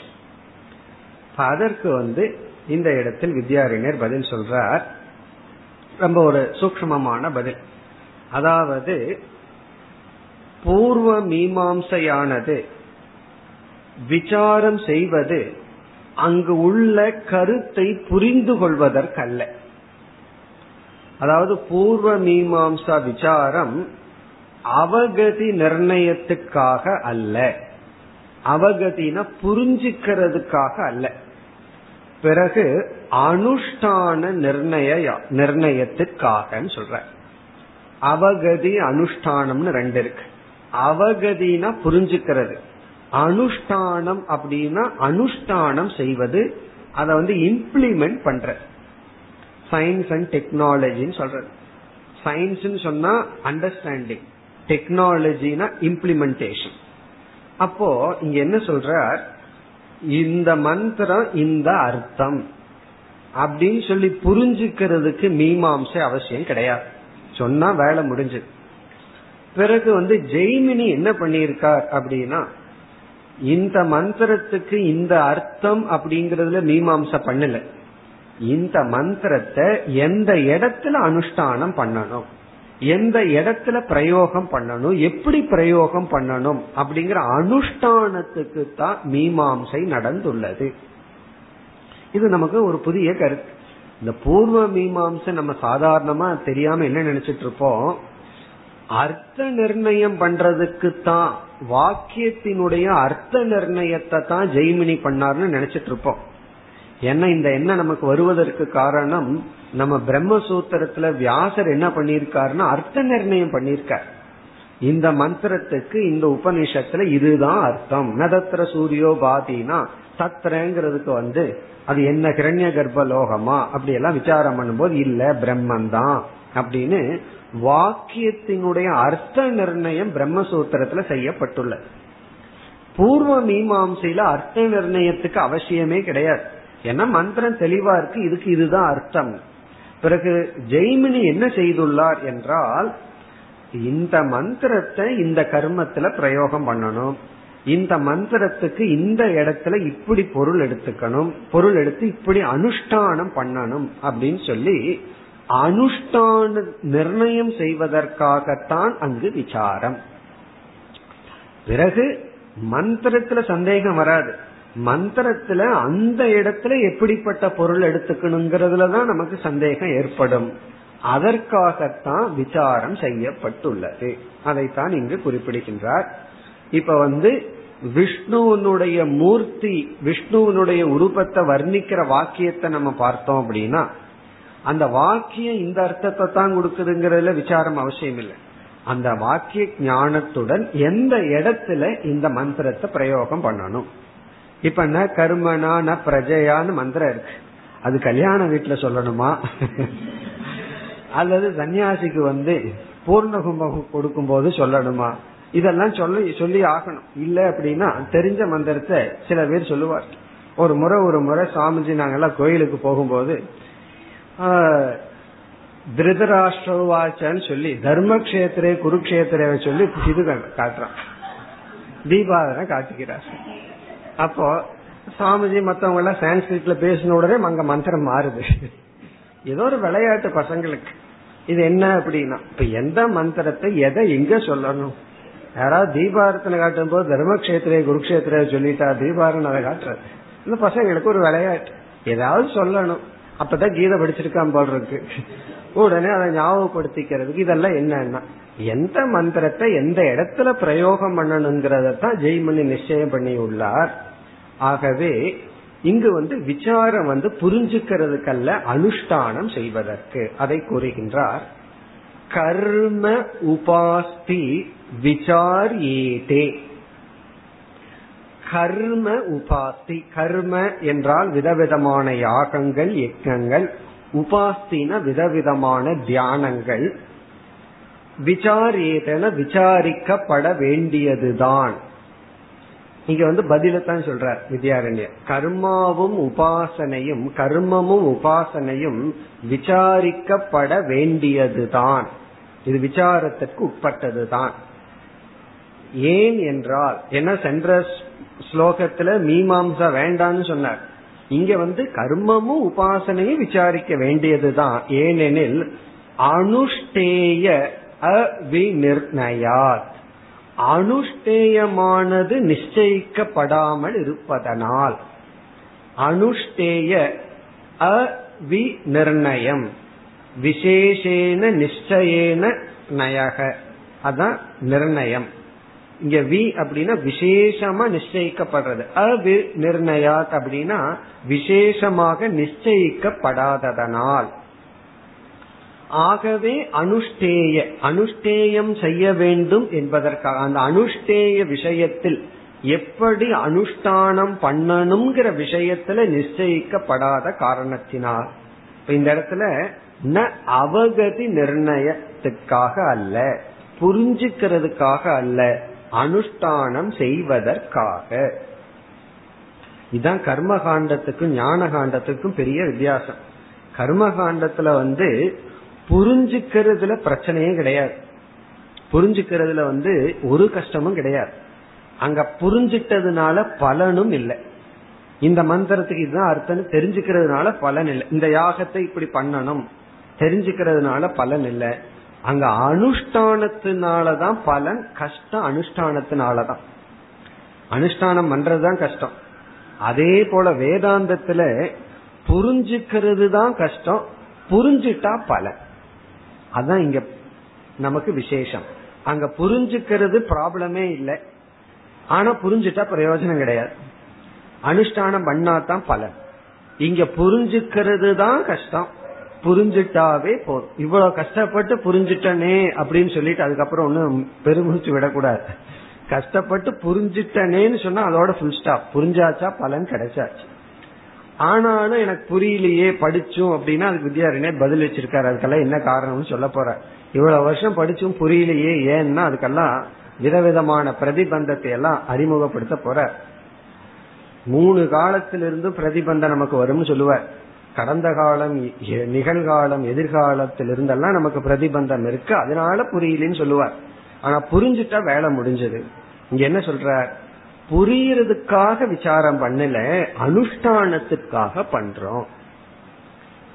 அதற்கு வந்து இந்த இடத்தில் வித்யாரிணியர் பதில் சொல்றார். ரொம்ப ஒரு சூக்மமான பதில். அதாவது பூர்வ மீமாம்சையானது விசாரம் செய்வது அங்கு உள்ள கருத்தை புரிந்து கொள்வதற்கல்ல. அதாவது பூர்வ மீமாம்சா விசாரம் அவகதி நிர்ணயத்துக்காக அல்ல. அவகதினா புரிஞ்சுக்கிறதுக்காக அல்ல. பிறகு அனுஷ்டான நிர்ணய நிர்ணயத்திற்காக சொல்ற. அவகதி அனுஷ்டானம்னு ரெண்டு இருக்கு. அவகதினா புரிஞ்சுக்கிறது. அனுஷ்டானம் அப்படின்னா அனுஷ்டானம் செய்வது அதை வந்து இம்ப்ளிமெண்ட் பண்ற. சயின்ஸ் அண்ட் டெக்னாலஜின்னு சொல்றது. சயின்ஸ் சொன்னா அண்டர்ஸ்டாண்டிங் டெக்னாலஜினா இம்ப்ளிமெண்டேஷன் அப்போ இங்க என்ன சொல்ற இந்த மந்திரம் இந்த அர்த்தம். அப்படின்னு சொல்லி புரிஞ்சுக்கிறதுக்கு மீமாம்சை அவசியம் கிடையாது. சொன்னா வேலை முடிஞ்சு பிறகு வந்து ஜெய்மினி என்ன பண்ணியிருக்கார் அப்படின்னா இந்த மந்திரத்துக்கு இந்த அர்த்தம் அப்படிங்கறதுல மீமாம்ச பண்ணல. இந்த மந்திரத்தை எந்த இடத்துல அனுஷ்டானம் பண்ணணும்? எந்த இடத்துல பிரயோகம் பண்ணணும் எப்படி பிரயோகம் பண்ணணும் அப்படிங்கிற அனுஷ்டானத்துக்கு தான் மீமாம்சை நடந்துள்ளது. இது நமக்கு ஒரு புதிய கருத்து. இந்த பூர்வ மீமாம்சை நம்ம சாதாரணமா தெரியாம என்ன நினைச்சிட்டு இருப்போம்? அர்த்த நிர்ணயம் பண்றதுக்கு தான் வாக்கியத்தினுடைய அர்த்த நிர்ணயத்தை தான் ஜெய்மினி பண்ணார்னு நினைச்சிட்டு இருப்போம். ஏன்னா இந்த எண்ணம் நமக்கு வருவதற்கு காரணம் நம்ம பிரம்மசூத்திரத்துல வியாசர் என்ன பண்ணியிருக்காருன்னா அர்த்த நிர்ணயம் பண்ணியிருக்கார். இந்த மந்திரத்துக்கு இந்த உபநிஷத்துல இதுதான் அர்த்தம். நதத்திர சூரியோ பாதினா தத்திரங்கிறதுக்கு வந்து அது என்ன கிரண்ய கர்ப்ப லோகமா அப்படி எல்லாம் விசாரம் பண்ணும்போது இல்ல பிரம்மன் தான் அப்படின்னு வாக்கியத்தினுடைய அர்த்த நிர்ணயம் பிரம்மசூத்திரத்துல செய்யப்பட்டுள்ளது. பூர்வ மீமாசையில அர்த்த நிர்ணயத்துக்கு அவசியமே கிடையாது. ஏன்னா மந்திரம் தெளிவா இருக்கு. இதுக்கு இதுதான் அர்த்தம். பிறகு ஜெய்மினி என்ன செய்துள்ளார் என்றால் இந்த மந்திரத்தை இந்த கர்மத்துல பிரயோகம் பண்ணணும். இந்த மந்திரத்துக்கு இந்த இடத்துல இப்படி பொருள் எடுத்துக்கணும். பொருள் எடுத்து இப்படி அனுஷ்டானம் பண்ணணும் அப்படின்னு சொல்லி அனுஷ்டான நிர்ணயம் செய்வதற்காகத்தான் அங்கு விசாரம். பிறகு மந்திரத்துல சந்தேகம் வராது. மந்திரத்துல அந்த இடத்துல எப்படிப்பட்ட பொருள் எடுத்துக்கணுங்கிறதுலதான் நமக்கு சந்தேகம் ஏற்படும். அதற்காகத்தான் விசாரம் செய்யப்பட்டுள்ளது. அதைத்தான் இங்கு குறிப்பிடுகின்றார். இப்ப வந்து விஷ்ணுவனுடைய மூர்த்தி விஷ்ணுவனுடைய உருவத்தை வர்ணிக்கிற வாக்கியத்தை நம்ம பார்த்தோம் அப்படின்னா அந்த வாக்கியம் இந்த அர்த்தத்தை தான் கொடுக்குதுங்கிறதுல விசாரம் அவசியம் இல்லை. அந்த வாக்கிய ஞானத்துடன் எந்த இடத்துல இந்த மந்திரத்தை பிரயோகம் பண்ணணும்? இப்ப ந கர்மனா ந பிரஜையான்னு மந்திரம் இருக்கு. அது கல்யாண வீட்டுல சொல்லணுமா? அல்லது சன்னியாசிக்கு வந்து பூர்ணகும்பம் கொடுக்கும் போது சொல்லணுமா? இதெல்லாம் சொல்லி சொல்லி ஆகணும். இல்ல அப்படின்னா தெரிஞ்ச மந்திரத்தை சில பேர் சொல்லுவார். ஒரு முறை ஒரு முறை சாமிஜி நாங்கெல்லாம் கோயிலுக்கு போகும்போது திருதராஷ்டிரவாச்சன்னு சொல்லி தர்மக்ஷேத்திரே குருக்ஷேத்திர சொல்லி இது காட்டுறான். தீபாவளி காட்டுகிறார். அப்போ சாமிஜி மத்தவங்க எல்லாம் சான்ஸ்கிரிட்ல பேசின உடனே அங்க மந்திரம் மாறுது. ஏதோ ஒரு விளையாட்டு பசங்களுக்கு. இது என்ன அப்படின்னா இப்ப எந்த மந்திரத்தை எதை எங்க சொல்லணும்? யாராவது தீபாரத்தனை காட்டும் போது தர்மக்ஷேத்திரே குருக்ஷேத்திர சொல்லிட்டா தீபாரன் அதை காட்டுறது இந்த பசங்களுக்கு ஒரு விளையாட்டு. ஏதாவது சொல்லணும். அப்பதான் கீதை படிச்சிருக்கான் போல் இருக்கு. உடனே அதை ஞாபகப்படுத்திக்கிறதுக்கு இதெல்லாம் என்னன்னா எந்த மந்திரத்தை எந்த இடத்துல பிரயோகம் பண்ணணுங்கிறதான் ஜெய்மணி நிச்சயம் பண்ணி உள்ளார் ஆகவே இங்கு வந்து விசாரம் வந்து புரிஞ்சுக்கிறதுக்கல்ல அனுஷ்டானம் செய்வதற்கு. அதை கூறுகின்றார் கர்ம உபாஸ்தி விசார் கர்ம உபாஸ்தி. கர்ம என்றால் விதவிதமான யாகங்கள் யஜ்னங்கள் உபாஸ்தின விதவிதமான தியானங்கள். விசாரேதன விசாரிக்கப்பட வேண்டியதுதான். இங்க வந்து பதிலத்தான் சொல்றார் வித்யாரண்யர். கர்மாவும் உபாசனையும் கர்மமும் உபாசனையும் விசாரிக்கப்பட வேண்டியதுதான். இது விசாரத்திற்கு உட்பட்டதுதான். ஏன் என்றால் என்ன சென்ற ஸ்லோகத்துல மீமாம்சா வேண்டான்னு சொன்னார். இங்க வந்து கர்மமும் உபாசனையும் விசாரிக்க வேண்டியதுதான். ஏனெனில் அனுஷ்டேய அவிநிர்ணயாத். அனுஷ்டேயமானது நிச்சயிக்கப்படாமல் இருப்பதனால் அனுஷ்டேய அவி நிர்ணயம் விசேஷேன நிச்சயேன நயக. அதான் நிர்ணயம். இங்க வி அப்படின்னா விசேஷமா நிச்சயிக்கப்படுறது. அவி நிர்ணயாத் அப்படின்னா விசேஷமாக நிச்சயிக்கப்படாததனால். ஆகவே அனுஷ்டேய அனுஷ்டேயம் செய்ய வேண்டும் என்பதற்காக அந்த அனுஷ்டேய விஷயத்தில் எப்படி அனுஷ்டானம் பண்ணணுங்கிற விஷயத்துல நிச்சயிக்கப்படாத காரணத்தினால் இந்த இடத்துல ந அவகதி நிர்ணயத்துக்காக அல்ல புரிஞ்சுக்கிறதுக்காக அல்ல அனுஷ்டானம் செய்வதற்காக. இதுதான் கர்ம காண்டத்துக்கும் ஞான காண்டத்துக்கும் பெரிய வித்தியாசம். கர்ம காண்டத்துல வந்து புரிஞ்சுக்கிறதுல பிரச்சனையே கிடையாது. புரிஞ்சுக்கிறதுல வந்து ஒரு கஷ்டமும் கிடையாது. அங்க புரிஞ்சிட்டதுனால பலனும் இல்லை. இந்த மந்திரத்துக்கு இதுதான் அர்த்தம் தெரிஞ்சுக்கிறதுனால பலன் இல்லை. இந்த யாகத்தை இப்படி பண்ணணும். தெரிஞ்சுக்கிறதுனால பலன் இல்லை. அங்க அனுஷ்டானத்தினாலதான் பலன் கஷ்டம் அனுஷ்டானத்தினாலதான். அனுஷ்டானம் பண்றதுதான் கஷ்டம். அதே போல வேதாந்தத்துல புரிஞ்சுக்கிறது தான் கஷ்டம் புரிஞ்சுட்டா பலன். அதான் இங்க நமக்கு விசேஷம். அங்க புரிஞ்சுக்கிறது ப்ராப்ளமே இல்லை. ஆனா புரிஞ்சுட்டா பிரயோஜனம் கிடையாது. அனுஷ்டானம் பண்ணாதான் பலன். இங்க புரிஞ்சுக்கிறது தான் கஷ்டம். புரிஞ்சுட்டாவே போதும். இவ்வளவு கஷ்டப்பட்டு புரிஞ்சுட்டனே அப்படின்னு சொல்லிட்டு அதுக்கப்புறம் ஒன்னும் பெருமிச்சு விடக்கூடாது. கஷ்டப்பட்டு புரிஞ்சுட்டனேன்னு சொன்னா அதோட ஃபுல் ஸ்டாப் புரிஞ்சாச்சா? பலன் கிடைச்சாச்சு. ஆனாலும் எனக்கு புரியலையே படிச்சும் அப்படின்னா அதுக்கு வித்யாரண்யே பதில் வச்சிருக்காரு. அதுக்கெல்லாம் என்ன காரணம்னு சொல்ல போற இவ்வளவு வருஷம் படிச்சும் புரியலையே ஏன்னா அதுக்கெல்லாம் விதவிதமான பிரதிபந்தத்தை எல்லாம் அறிமுகப்படுத்த போற மூணு காலத்திலிருந்து பிரதிபந்தம் நமக்கு வரும்னு சொல்லுவார். கடந்த காலம் நிகழ்காலம் எதிர்காலத்திலிருந்தெல்லாம் நமக்கு பிரதிபந்தம் இருக்கு. அதனால புரியலன்னு சொல்லுவார். ஆனா புரிஞ்சுட்டா வேலை முடிஞ்சது. இங்க என்ன சொல்றார்? புரியறதுக்காக விசாரம் பண்ணல அனுஷ்டானத்துக்காக பண்றோம்.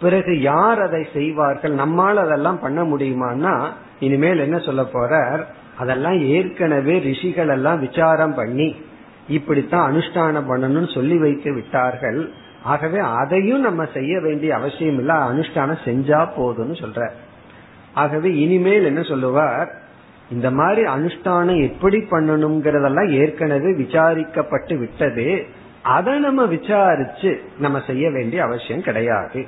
பிறகு யார் அதை செய்வார்கள்? நம்மால் அதெல்லாம் பண்ண முடியுமான்னா இனிமேல் என்ன சொல்ல போறார்? அதெல்லாம் ஏற்கனவே ரிஷிகள் எல்லாம் விசாரம் பண்ணி இப்படித்தான் அனுஷ்டானம் பண்ணணும்னு சொல்லி வைத்து விட்டார்கள். ஆகவே அதையும் நம்ம செய்ய வேண்டிய அவசியம் இல்ல. அனுஷ்டானம் செஞ்சா போதும்னு சொல்ற. ஆகவே இனிமேல் என்ன சொல்லுவார்? இந்த மாதிரி அனுஷ்டானம் எப்படி பண்ணணுங்கிறதெல்லாம் ஏற்கனவே விசாரிக்கப்பட்டு விட்டது. அதை நம்ம விசாரிச்சு நம்ம செய்ய வேண்டிய அவசியம் கிடையாது.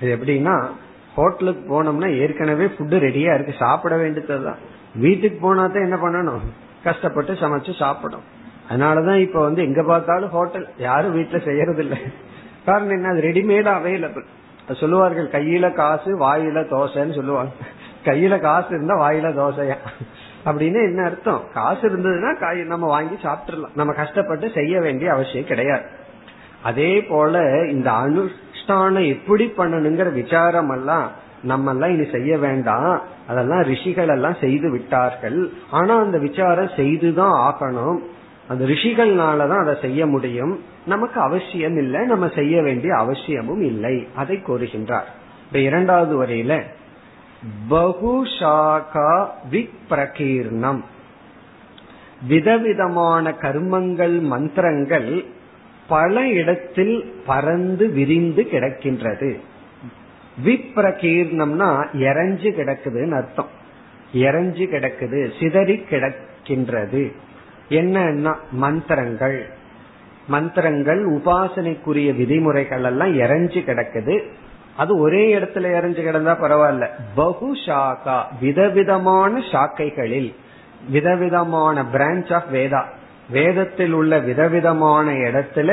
இது எப்படின்னா ஹோட்டலுக்கு போனோம்னா ஏற்கனவே ஃபுட்டு ரெடியா இருக்கு. சாப்பிட வேண்டியதுதான் வீட்டுக்கு போனா தான் என்ன பண்ணணும்? கஷ்டப்பட்டு சமைச்சு சாப்பிடும் அதனாலதான் இப்ப வந்து எங்க பார்த்தாலும் ஹோட்டல். யாரும் வீட்டுல செய்யறது இல்லை காரணம் என்ன? அது ரெடிமேடா அவைலபிள் சொல்லுவார்கள் கையில காசு வாயில தோசைன்னு சொல்லுவாங்க. கையில காசு இருந்தா வாயில தோசையா? அப்படின்னு என்ன அர்த்தம்? காசு இருந்ததுன்னா காய் நம்ம வாங்கி சாப்பிட்டுலாம் நம்ம கஷ்டப்பட்டு செய்ய வேண்டிய அவசியம் கிடையாது. அதே போல இந்த அனுஷ்டானம் எப்படி பண்ணணுங்கிற விசாரம் எல்லாம் நம்ம எல்லாம் இனி செய்ய வேண்டாம். அதெல்லாம் ரிஷிகள் எல்லாம் செய்து விட்டார்கள். ஆனா அந்த விசாரம் செய்துதான் ஆகணும். அந்த ரிஷிகள்னாலதான் அதை செய்ய முடியும். நமக்கு அவசியம் இல்லை நம்ம செய்ய வேண்டிய அவசியமும் இல்லை. அதை கோருகின்றார் இப்ப இரண்டாவது வரையில பகுஷாகா விப்ரகீர்ணம். விதவிதமான கர்மங்கள் மந்திரங்கள் பல இடத்தில் பறந்து விரிந்து கிடக்கின்றது. விப்ரகீர்ணம்னா எரஞ்சு கிடக்குதுன்னு அர்த்தம். எரஞ்சு கிடக்குது சிதறி கிடக்கின்றது. என்னன்னா மந்திரங்கள். மந்திரங்கள் உபாசனைக்குரிய விதிமுறைகள் எல்லாம் இறஞ்சு கிடக்குது. அது ஒரே இடத்துல இறஞ்சு கிடந்தா பரவாயில்ல. பகு ஷாக்கா விதவிதமான சாக்கைகளில் விதவிதமான பிரான்ச் ஆஃப் வேதா வேதத்தில் உள்ள விதவிதமான இடத்துல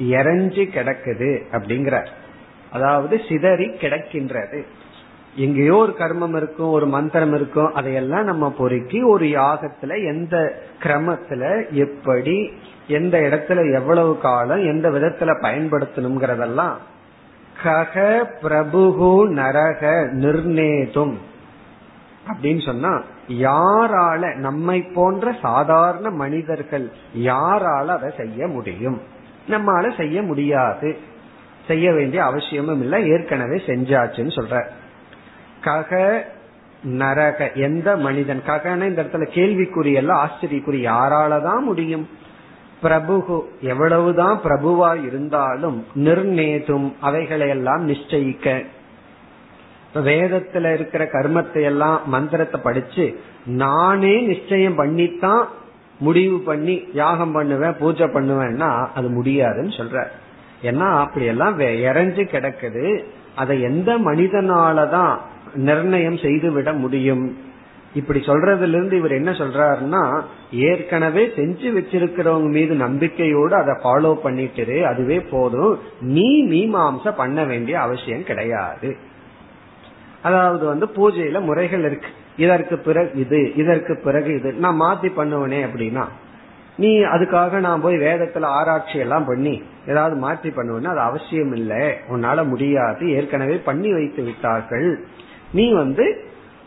இறஞ்சி கிடக்குது அப்படிங்கிறார். அதாவது சிதறி கிடக்கின்றது. எங்கேயோ ஒரு கர்மம் இருக்கும் ஒரு மந்திரம் இருக்கும் அதையெல்லாம் நம்ம பொறுக்கி ஒரு யாகத்துல எந்த கிரமத்துல எப்படி எந்த இடத்துல எவ்வளவு காலம் எந்த விதத்துல பயன்படுத்தணுங்கிறதெல்லாம் கக பிரபுகு நரக நிர்ணேதும் அப்படின்னு சொன்னா யாரால நம்மை போன்ற சாதாரண மனிதர்கள் யாரால அதை செய்ய முடியும்? நம்மால செய்ய முடியாது. செய்ய வேண்டிய அவசியமும் இல்லை. ஏற்கனவே செஞ்சாச்சுன்னு சொல்ற. கக நரக எந்த மனிதன்? ககன இந்த இடத்துல கேள்விக்குறி எல்லாம் ஆச்சரியக்குறி. யாராலதான் முடியும்? பிரபுகு எவ்வளவுதான் பிரபுவா இருந்தாலும் நிர்ணேதும் அவைகளை எல்லாம் நிச்சயிக்க வேதத்துல இருக்கிற கர்மத்தை எல்லாம் மந்திரத்தை படிச்சு நானே நிச்சயம் பண்ணித்தான் முடிவு பண்ணி யாகம் பண்ணுவேன் பூஜை பண்ணுவேன்னா அது முடியாதுன்னு சொல்ற. ஏன்னா அப்படி எல்லாம் இறஞ்சு கிடக்குது. அதை எந்த மனிதனாலதான் நிர்ணயம் செய்து விட முடியும்? இப்படி சொல்றதுல இருந்து இவர் என்ன சொல்றாருன்னா ஏற்கனவே செஞ்சு வச்சிருக்கிறவங்க மீது நம்பிக்கையோடு அதை ஃபாலோ பண்ணிட்டு அதுவே போதும். நீ மீமாம்ச பண்ண வேண்டிய அவசியம் கிடையாது. அதாவது வந்து பூஜையில முறைகள் இருக்கு. இதற்கு பிறகு இது இதற்கு பிறகு இது. நான் மாத்தி பண்ணுவனே அப்படின்னா நீ அதுக்காக நான் போய் வேதத்துல ஆராய்ச்சி எல்லாம் பண்ணி ஏதாவது மாற்றி பண்ணுவேன்னா அது அவசியம் இல்லை உன்னால முடியாது. ஏற்கனவே பண்ணி வைத்து விட்டார்கள். நீ வந்து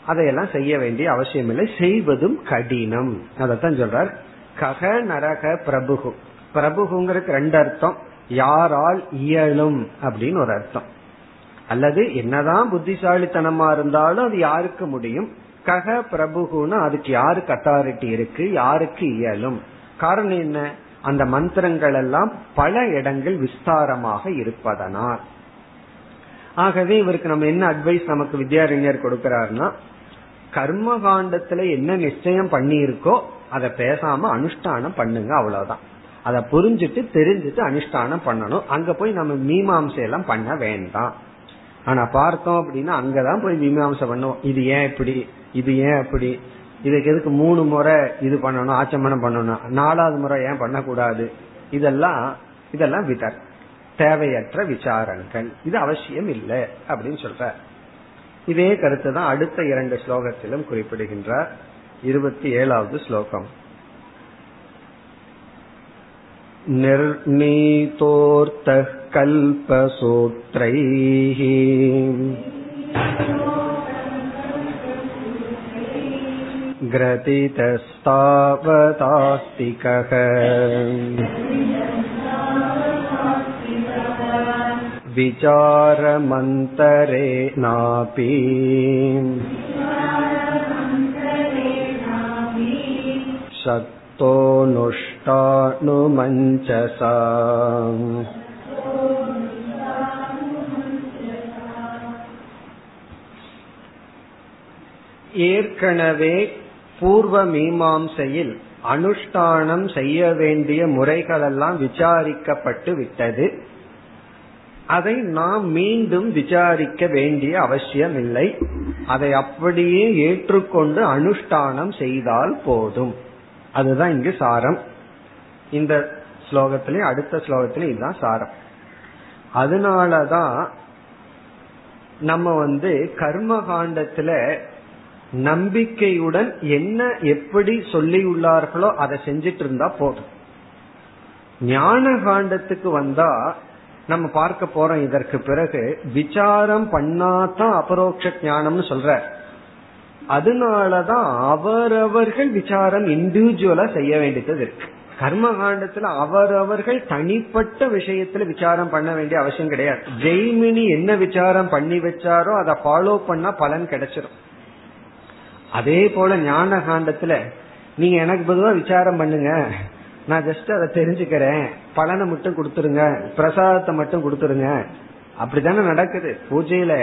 அதையெல்லாம் செய்ய வேண்டிய அவசியம் இல்லை செய்வதும் கடினம். அதைத்தான் சொல்றார். கக நரக பிரபுகு பிரபுகுங்கிறதுக்கு ரெண்டு அர்த்தம். யாரால் இயலும் அப்படின்னு ஒரு அர்த்தம். அல்லது என்னதான் புத்திசாலித்தனமா இருந்தாலும் அது யாருக்கு முடியும்? கக பிரபுகுன்னு அதுக்கு யாருக்கு அத்தாரிட்டி இருக்கு? யாருக்கு இயலும்? காரணம் என்ன? அந்த மந்திரங்கள் எல்லாம் பல இடங்கள் விஸ்தாரமாக இருப்பதனால். ஆகவே இவருக்கு நம்ம என்ன அட்வைஸ் நமக்கு வித்யாரண்யர் கொடுக்கிறாருன்னா கர்ம காண்டத்துல என்ன நிச்சயம் பண்ணி இருக்கோ அதை பேசாம அனுஷ்டானம் பண்ணுங்க அவ்வளவுதான். அதை புரிஞ்சுட்டு தெரிஞ்சுட்டு அனுஷ்டானம் பண்ணணும். அங்க போய் நம்ம மீமாம்சையெல்லாம் பண்ண வேண்டாம். ஆனா பார்த்தோம் அப்படின்னா அங்கதான் போய் மீமாம்சம் பண்ணுவோம். இது ஏன் இப்படி? இது ஏன் அப்படி? இதுக்கு எதுக்கு மூணு முறை இது பண்ணணும் ஆச்சமனம் பண்ணணும்? நாலாவது முறை ஏன் பண்ணக்கூடாது? இதெல்லாம் இதெல்லாம் விதர் தேவையற்ற விசாரங்கள் இது அவசியம் இல்லை அப்படின்னு சொல்ற இதே கருத்து தான் அடுத்த இரண்டு ஸ்லோகத்திலும் குறிப்பிடுகின்றார் இருபத்தி ஏழாவது ஸ்லோகம் निर्णीतोऽर्थः कल्पसूत्रैः ग्रथितस्तावतास्तिकः विचारमन्तरेणापि शक्तोऽनुष्टानुमञ्चसा ஏற்கனவே பூர்வ மீமாம்சையில் அனுஷ்டானம் செய்ய வேண்டிய முறைகளெல்லாம் விசாரிக்கப்பட்டு விட்டது அதை நாம் மீண்டும் விசாரிக்க வேண்டிய அவசியம் இல்லை அதை அப்படியே ஏற்றுக்கொண்டு அனுஷ்டானம் செய்தால் போதும். அதுதான் இங்கு சாரம். இந்த ஸ்லோகத்திலையும் அடுத்த ஸ்லோகத்திலையும் இதுதான் சாரம். அதனாலதான் நம்ம வந்து கர்ம காண்டத்துல நம்பிக்கையுடன் என்ன எப்படி சொல்லியுள்ளார்களோ அதை செஞ்சிட்டு இருந்தா போதும். ஞான காண்டத்துக்கு வந்தா நம்ம பார்க்க போறோம் இதற்கு பிறகு விசாரம் பண்ணாதான் அபரோக்ஷ ஞானம்னு சொல்ற. அதனாலதான் அவரவர்கள் விசாரம் இண்டிவிஜுவலா செய்ய வேண்டியது இருக்கு. கர்ம காண்டத்துல அவரவர்கள் தனிப்பட்ட விஷயத்துல விசாரம் பண்ண வேண்டிய அவசியம் கிடையாது. ஜெய்மினி என்ன விசாரம் பண்ணி வச்சாரோ அதை ஃபாலோ பண்ணா பலன் கிடைச்சிடும் அதே போல ஞான காண்டத்துல நீங்க எனக்கு பொதுவா விசாரம் பண்ணுங்க. நான் ஜஸ்ட் அதை தெரிஞ்சுக்கிறேன். பலனை மட்டும் கொடுத்துருங்க. பிரசாதத்தை மட்டும் கொடுத்துருங்க. அப்படித்தானே நடக்குது. பூஜையில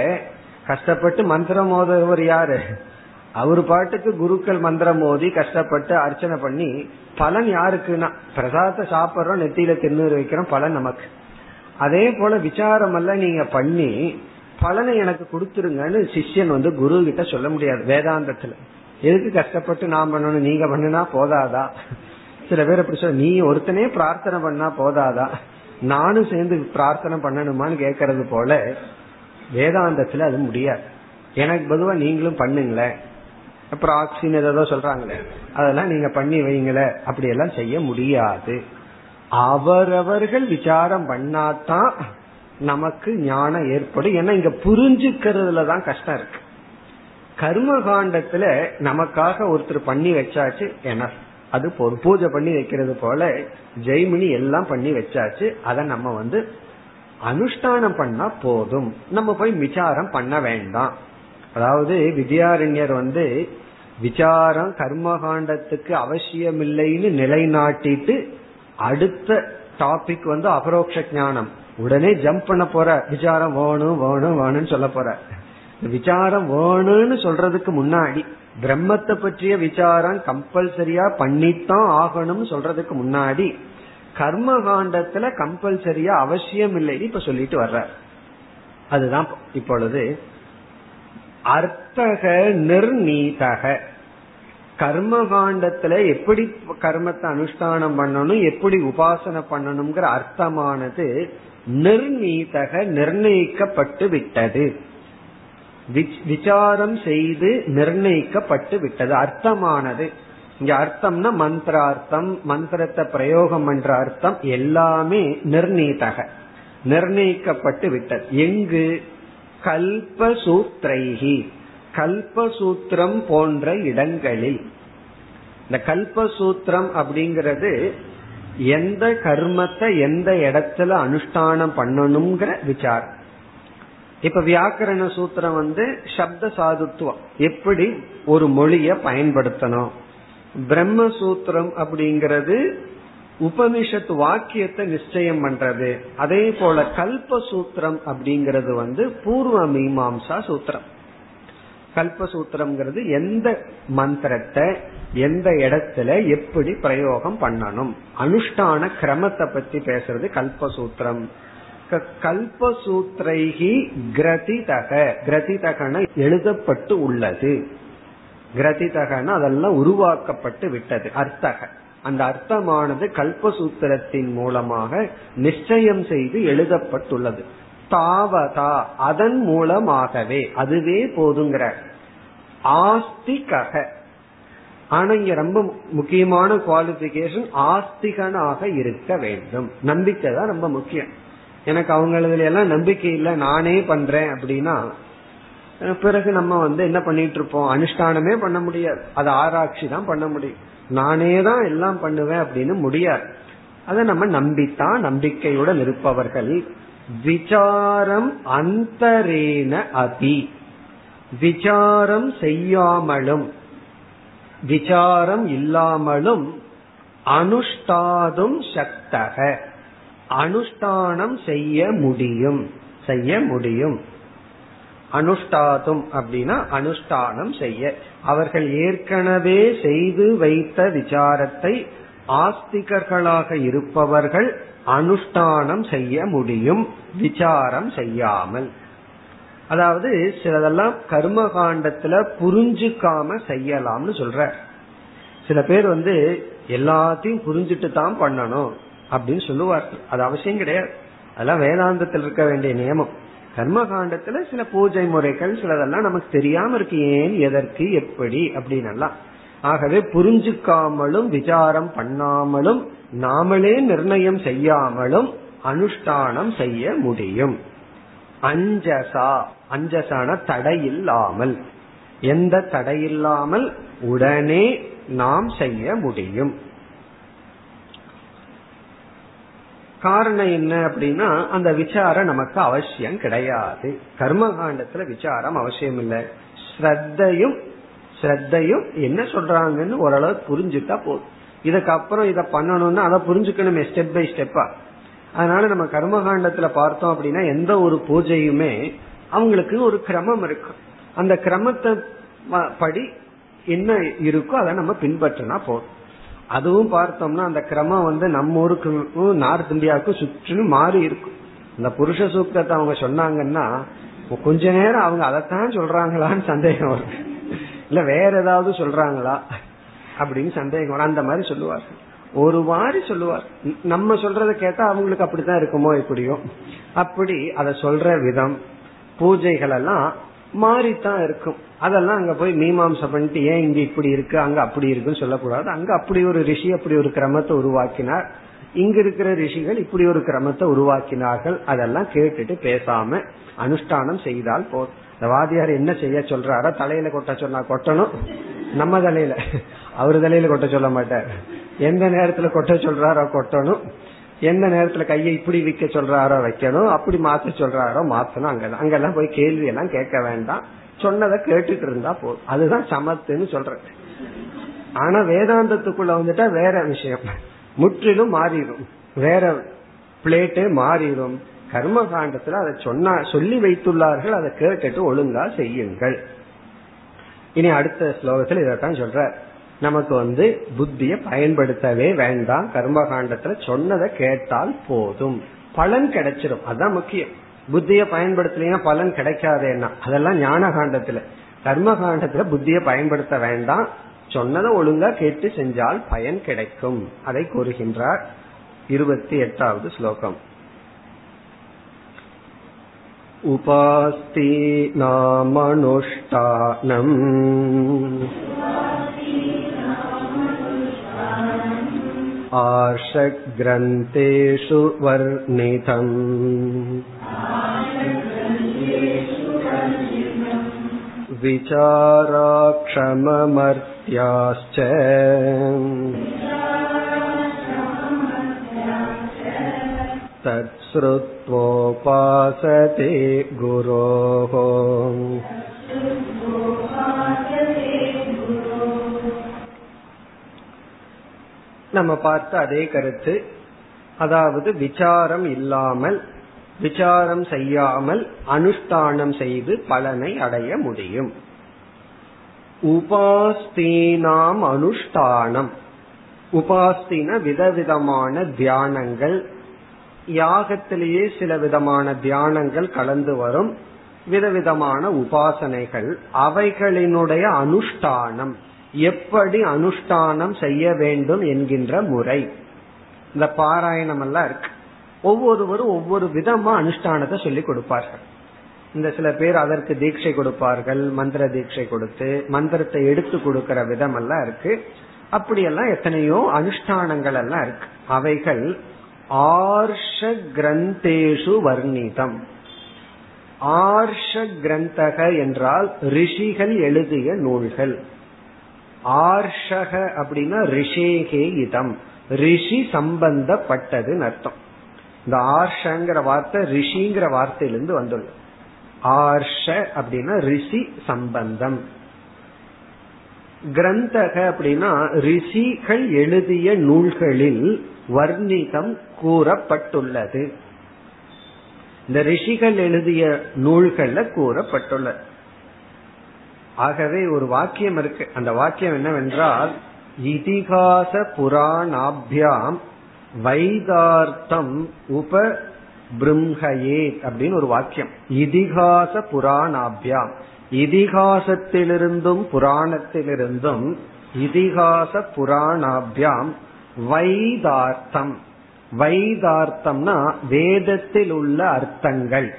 கஷ்டப்பட்டு மந்திரம் மோதவர் யாரு? அவரு பாட்டுக்கு குருக்கள் மந்திரம் மோதி கஷ்டப்பட்டு அர்ச்சனை பண்ணி பலன் யாருக்குன்னா? பிரசாதத்தை சாப்பிட்றோம் நெத்தியில திருநூறு வைக்கிறோம் பலன் நமக்கு. அதே போல விசாரம் எல்லாம் நீங்க பண்ணி பலனை எனக்கு கொடுத்துருங்கன்னு சிஷ்யன் வந்து குரு கிட்ட சொல்ல முடியாது வேதாந்தத்துல. எதுக்கு கஷ்டப்பட்டு நான் பண்ணணும் நீங்க பண்ணுனா போதாதா? சில பேர் அப்படி சொல்ல நீ ஒருத்தனே பிரார்த்தனை பண்ணா போதாதா? நானும் சேர்ந்து பிரார்த்தனை பண்ணணுமான்னு கேக்குறது போல வேதாந்தத்துல அது முடியாது. எனக்கு பொதுவா நீங்களும் பண்ணுங்களேன். அப்புறம் ஆக்சின் ஏதோ சொல்றாங்களே அதெல்லாம் நீங்க பண்ணி வைங்களே அப்படி எல்லாம் செய்ய முடியாது. அவரவர்கள் விசாரம் பண்ணாதான் நமக்கு ஞானம் ஏற்படும். ஏன்னா இங்க புரிஞ்சுக்கிறதுல தான் கஷ்டம் இருக்கு. கர்ம காண்டத்துல நமக்காக ஒருத்தர் பண்ணி வச்சாச்சு என்ன? அது போதும் பூஜை பண்ணி வைக்கிறது போல ஜெய்மினி எல்லாம் பண்ணி வச்சாச்சு. அதை நம்ம வந்து அனுஷ்டானம் பண்ணா போதும். நம்ம போய் விசாரம் பண்ண வேண்டாம். அதாவது வித்யாரண்யர் வந்து விசாரம் கர்மகாண்டத்துக்கு அவசியம் இல்லைன்னு நிலைநாட்டிட்டு அடுத்த டாபிக் வந்து அபரோக்ஷ ஞானம். உடனே ஜம்ப் பண்ண போற. விசாரம் வேணும் வேணும் வேணும்னு சொல்ல போற. விசாரம் வேணும்னு சொல்றதுக்கு முன்னாடி பிரம்மத்தை பற்றிய விசாரம் கம்பல்சரியா பண்ணித்தான் ஆகணும்னு சொல்றதுக்கு முன்னாடி கர்ம காண்டத்துல கம்பல்சரியா அவசியம் இல்லைன்னு இப்ப சொல்லிட்டு வர்ற அதுதான் இப்பொழுது அர்த்தக நிர்ணீதக கர்ம காண்டத்துல எப்படி கர்மத்தை அனுஷ்டானம் பண்ணணும் எப்படி உபாசனை பண்ணணுங்கிற அர்த்தமானது நிர்ணீதக நிர்ணயிக்கப்பட்டு விட்டது. விசாரம் செய்து நிர்ணயிக்கப்பட்டு விட்டது. அர்த்தமானது. இங்க அர்த்தம்னா மந்திரார்த்தம் மந்திரத்தை பிரயோகம் பண்ற அர்த்தம் எல்லாமே நிர்ணீதக. நிர்ணயிக்கப்பட்டு விட்டது. எங்கு? கல்பசூத்ரைகி கல்பசூத்திரம் போன்ற இடங்களில். இந்த கல்பசூத்திரம் அப்படிங்கிறது எந்த கர்மத்தை எந்த இடத்துல அனுஷ்டானம் பண்ணணுங்கிற விசாரம். இப்ப வியாக்கரண சூத்திரம் வந்து சப்த சாதுத்துவம். எப்படி ஒரு மொழிய பயன்படுத்தணும்? பிரம்மசூத்திரம் அப்படிங்கிறது உபனிஷத் வாக்கியத்தை நிச்சயம் பண்றது. அதே போல கல்பசூத்திரம் அப்படிங்கிறது வந்து பூர்வ மீமாம்சா சூத்திரம். கல்பசூத்திரம்ங்கிறது எந்த மந்திரத்தை எந்த இடத்துல எப்படி பிரயோகம் பண்ணணும்? அனுஷ்டான கிரமத்தை பத்தி பேசுறது கல்பசூத்திரம் கல்பசூத்திரைகி கிரதிதக. கிரதிதகன எழுதப்பட்டு உள்ளது. கிரதிதகன அதெல்லாம் உருவாக்கப்பட்டு விட்டது. அர்த்தக. அந்த அர்த்தமானது கல்பசூத்திரத்தின் மூலமாக நிச்சயம் செய்து எழுதப்பட்டுள்ளது. தாவதா. அதன் மூலமாகவே. அதுவே போதுங்கிற. ஆஸ்திகக. ஆனா இங்க ரொம்ப முக்கியமான குவாலிபிகேஷன் ஆஸ்திகனாக இருக்க வேண்டும். நம்பிக்கை தான் ரொம்ப முக்கியம். எனக்கு அவங்களதுல எல்லாம் நம்பிக்கை இல்லை நானே பண்றேன் அப்படின்னா பிறகு நம்ம வந்து என்ன பண்ணிட்டு இருப்போம்? அனுஷ்டானமே பண்ண முடியாது. அது ஆராய்ச்சி தான் பண்ண முடியும். நானே தான் எல்லாம் பண்ணுவேன் அப்படின்னு முடியாது. அதை நம்ம நம்பித்தான் நம்பிக்கையுடன் இருப்பவர்கள். விசாரம் அந்தரேன அதி விசாரம் செய்யாமலும் விசாரம் இல்லாமலும் அனுஷ்டாதும் சக்தக. அனுஷ்டானம் செய்ய முடியும். செய்ய முடியும். அனுஷ்டாதும் அப்படின்னா அனுஷ்டானம் செய்ய. அவர்கள் ஏற்கனவே செய்து வைத்த விசாரத்தை ஆஸ்திகர்களாக இருப்பவர்கள் அனுஷ்டானம் செய்ய முடியும். விசாரம் செய்யாமல். அதாவது சிலதெல்லாம் கர்ம காண்டத்துல புரிஞ்சுக்காம செய்யலாம்னு சொல்ற. சில பேர் வந்து எல்லாத்தையும் புரிஞ்சுட்டு தான் பண்ணணும். அப்படின்னு சொல்லுவார். அது அவசியம் கிடையாது. அதெல்லாம் வேதாந்தத்தில் இருக்க வேண்டிய நியமம். கர்ம காண்டத்துல சில பூஜை முறைகள் சிலதெல்லாம் நமக்கு தெரியாம இருக்கு. ஏன் எதற்கு எப்படி அப்படின்னு ஆகவே புரிஞ்சுக்காமலும் விசாரம் பண்ணாமலும் நாமளே நிர்ணயம் செய்யாமலும் அனுஷ்டானம் செய்ய முடியும். அஞ்சசா அஞ்சசான தடையில்லாமல். எந்த தடையில்லாமல் உடனே நாம் செய்ய முடியும். காரணம் என்ன அப்படின்னா அந்த விசாரம் நமக்கு அவசியம் கிடையாது. கர்மகாண்டத்துல விசாரம் அவசியம் இல்லை ஸ்ரத்தையும் ஸ்ரத்தையும் என்ன சொல்றாங்கன்னு ஓரளவு புரிஞ்சுட்டா போதும். இதுக்கப்புறம் இதை பண்ணணும்னா அதை புரிஞ்சுக்கணுமே ஸ்டெப் பை ஸ்டெப்பா அதனால நம்ம கர்மகாண்டத்துல பார்த்தோம் அப்படின்னா எந்த ஒரு பூஜையுமே அவங்களுக்கு ஒரு கிரமம் இருக்கு. அந்த கிரமத்தை படி என்ன இருக்கோ அதை நம்ம பின்பற்றினா போதும். அதுவும் பார்த்தோம்னா அந்த கிரமம் வந்து நம்ம ஊருக்கும் நார்த் இந்தியாவுக்கும் சுற்றிலும் மாறி இருக்கும். இந்த புருஷ சூக்கத்தை அவங்க சொன்னாங்கன்னா கொஞ்ச நேரம் அவங்க அதைத்தான் சொல்றாங்களான்னு சந்தேகம் வரும். இல்ல வேற ஏதாவது சொல்றாங்களா அப்படின்னு சந்தேகம் வரும். அந்த மாதிரி சொல்லுவார் ஒரு மாதிரி சொல்லுவார். நம்ம சொல்றத கேட்டா அவங்களுக்கு அப்படித்தான் இருக்குமோ எப்படியோ. அப்படி அதை சொல்ற விதம் பூஜைகள் எல்லாம் மாறித்தான் இருக்கும். அதெல்லாம் அங்க போய் மீமாம்சம் பண்ணிட்டு ஏன் இங்க இப்படி இருக்கு? அங்க அப்படி இருக்குன்னு சொல்லக்கூடாது. அங்க அப்படி ஒரு ரிஷி அப்படி ஒரு கிரமத்தை உருவாக்கினார். இங்க இருக்கிற ரிஷிகள் இப்படி ஒரு கிரமத்தை உருவாக்கினார்கள். அதெல்லாம் கேட்டுட்டு பேசாம அனுஷ்டானம் செய்தால் போதும். வாதியார் என்ன செய்ய சொல்றாரோ தலையில கொட்ட சொன்னா கொட்டணும். நம்ம தலையில. அவரு தலையில கொட்ட சொல்ல மாட்டார். எந்த நேரத்துல கொட்ட சொல்றாரோ கொட்டணும். எந்த நேரத்துல கையை இப்படி விற்க சொல்றாரோ வைக்கணும் அப்படி மாத்த சொல்றாரோ மாத்தணும் அங்கதான். அங்கெல்லாம் போய் கேள்வி எல்லாம் கேட்க வேண்டாம். சொன்னதை கேட்டுட்டு இருந்தா போதும். அதுதான் சமத்துன்னு சொல்றேன். ஆனா வேதாந்தத்துக்குள்ள வந்துட்டா வேற விஷயம். முற்றிலும் மாறிடும். வேற பிளேட்டே மாறிடும். கர்ம காண்டத்துல அதை சொன்னா சொல்லி வைத்துள்ளார்கள் அதை கேட்டுட்டு ஒழுங்கா செய்யுங்கள். இனி அடுத்த ஸ்லோகத்தில் இதைத்தான் சொல்ற நமக்கு வந்து புத்திய பயன்படுத்தவே வேண்டாம் கர்ம காண்டத்துல சொன்னதை கேட்டால் போதும் பலன் கிடைச்சிடும் அதான் முக்கியம் புத்திய பயன்படுத்தலைன்னா பலன் கிடைக்காதேன்னா அதெல்லாம் ஞான காண்டத்துல கர்ம காண்டத்துல புத்திய பயன்படுத்த வேண்டாம் சொன்னதை ஒழுங்கா கேட்டு செஞ்சால் பயன் கிடைக்கும் அதை கூறுகின்றார் இருபத்தி எட்டாவது ஸ்லோகம் उपास्ति आर्षग्रन्थेषु वर्णितम् विचाराक्षममर्त्याश्च तत्श्रुत्वोपासते गुरोः நம்ம பார்த்த அதே கருத்து. அதாவது விசாரம் இல்லாமல் விசாரம் செய்யாமல் அனுஷ்டானம் செய்து பலனை அடைய முடியும். உபாஸ்தீனாம் அனுஷ்டானம். உபாஸ்தின விதவிதமான தியானங்கள். யாகத்திலேயே சில விதமான தியானங்கள் கலந்து வரும். விதவிதமான உபாசனைகள். அவைகளினுடைய அனுஷ்டானம். எப்படி அனுஷ்டானம் செய்ய வேண்டும் என்கின்ற முறை. இந்த பாராயணம் எல்லாம் இருக்கு. ஒவ்வொருவரும் ஒவ்வொரு விதமா அனுஷ்டானத்தை சொல்லி கொடுப்பார்கள். இந்த சில பேர் அதற்கு தீட்சை கொடுப்பார்கள் மந்திர தீட்சை கொடுத்து மந்திரத்தை எடுத்து கொடுக்கிற விதம் எல்லாம் இருக்கு. அப்படியெல்லாம் எத்தனையோ அனுஷ்டானங்கள் எல்லாம் இருக்கு. அவைகள் ஆர்ஷ கிரந்தேஷு வர்ணிதம். ஆர்ஷ கிரந்தக என்றால் ரிஷிகள் எழுதிய நூல்கள். ஆர்ஷக அப்படின்னா ரிஷேகே இதம். ரிஷி சம்பந்தப்பட்டதுன்னு அர்த்தம். இந்த ஆர்ஷங்கிற வார்த்தை ரிஷிங்கிற வார்த்தையிலிருந்து வந்துள்ளது. ஆர்ஷ அப்படின்னா ரிஷி சம்பந்தம். கிரந்தக அப்படின்னா ரிஷிகள் எழுதிய நூல்களில் வர்ணிதம் கூறப்பட்டுள்ளது. இந்த ரிஷிகள் எழுதிய நூல்கள்ல கூறப்பட்டுள்ளது. ஆகவே ஒரு வாக்கியம் இருக்கு. அந்த வாக்கியம் என்னவென்றால் இதிகாச புராணாபியாம் வைதார்த்தம் உப பிரம்ஹயே அப்படின்னு ஒரு வாக்கியம். இதிகாச புராணாபியாம். இதிகாசத்திலிருந்தும் புராணத்திலிருந்தும் இதிகாச புராணாபியாம் வைதார்த்தம். வைதார்த்தம்னா வேதத்தில் உள்ள அர்த்தங்கள்.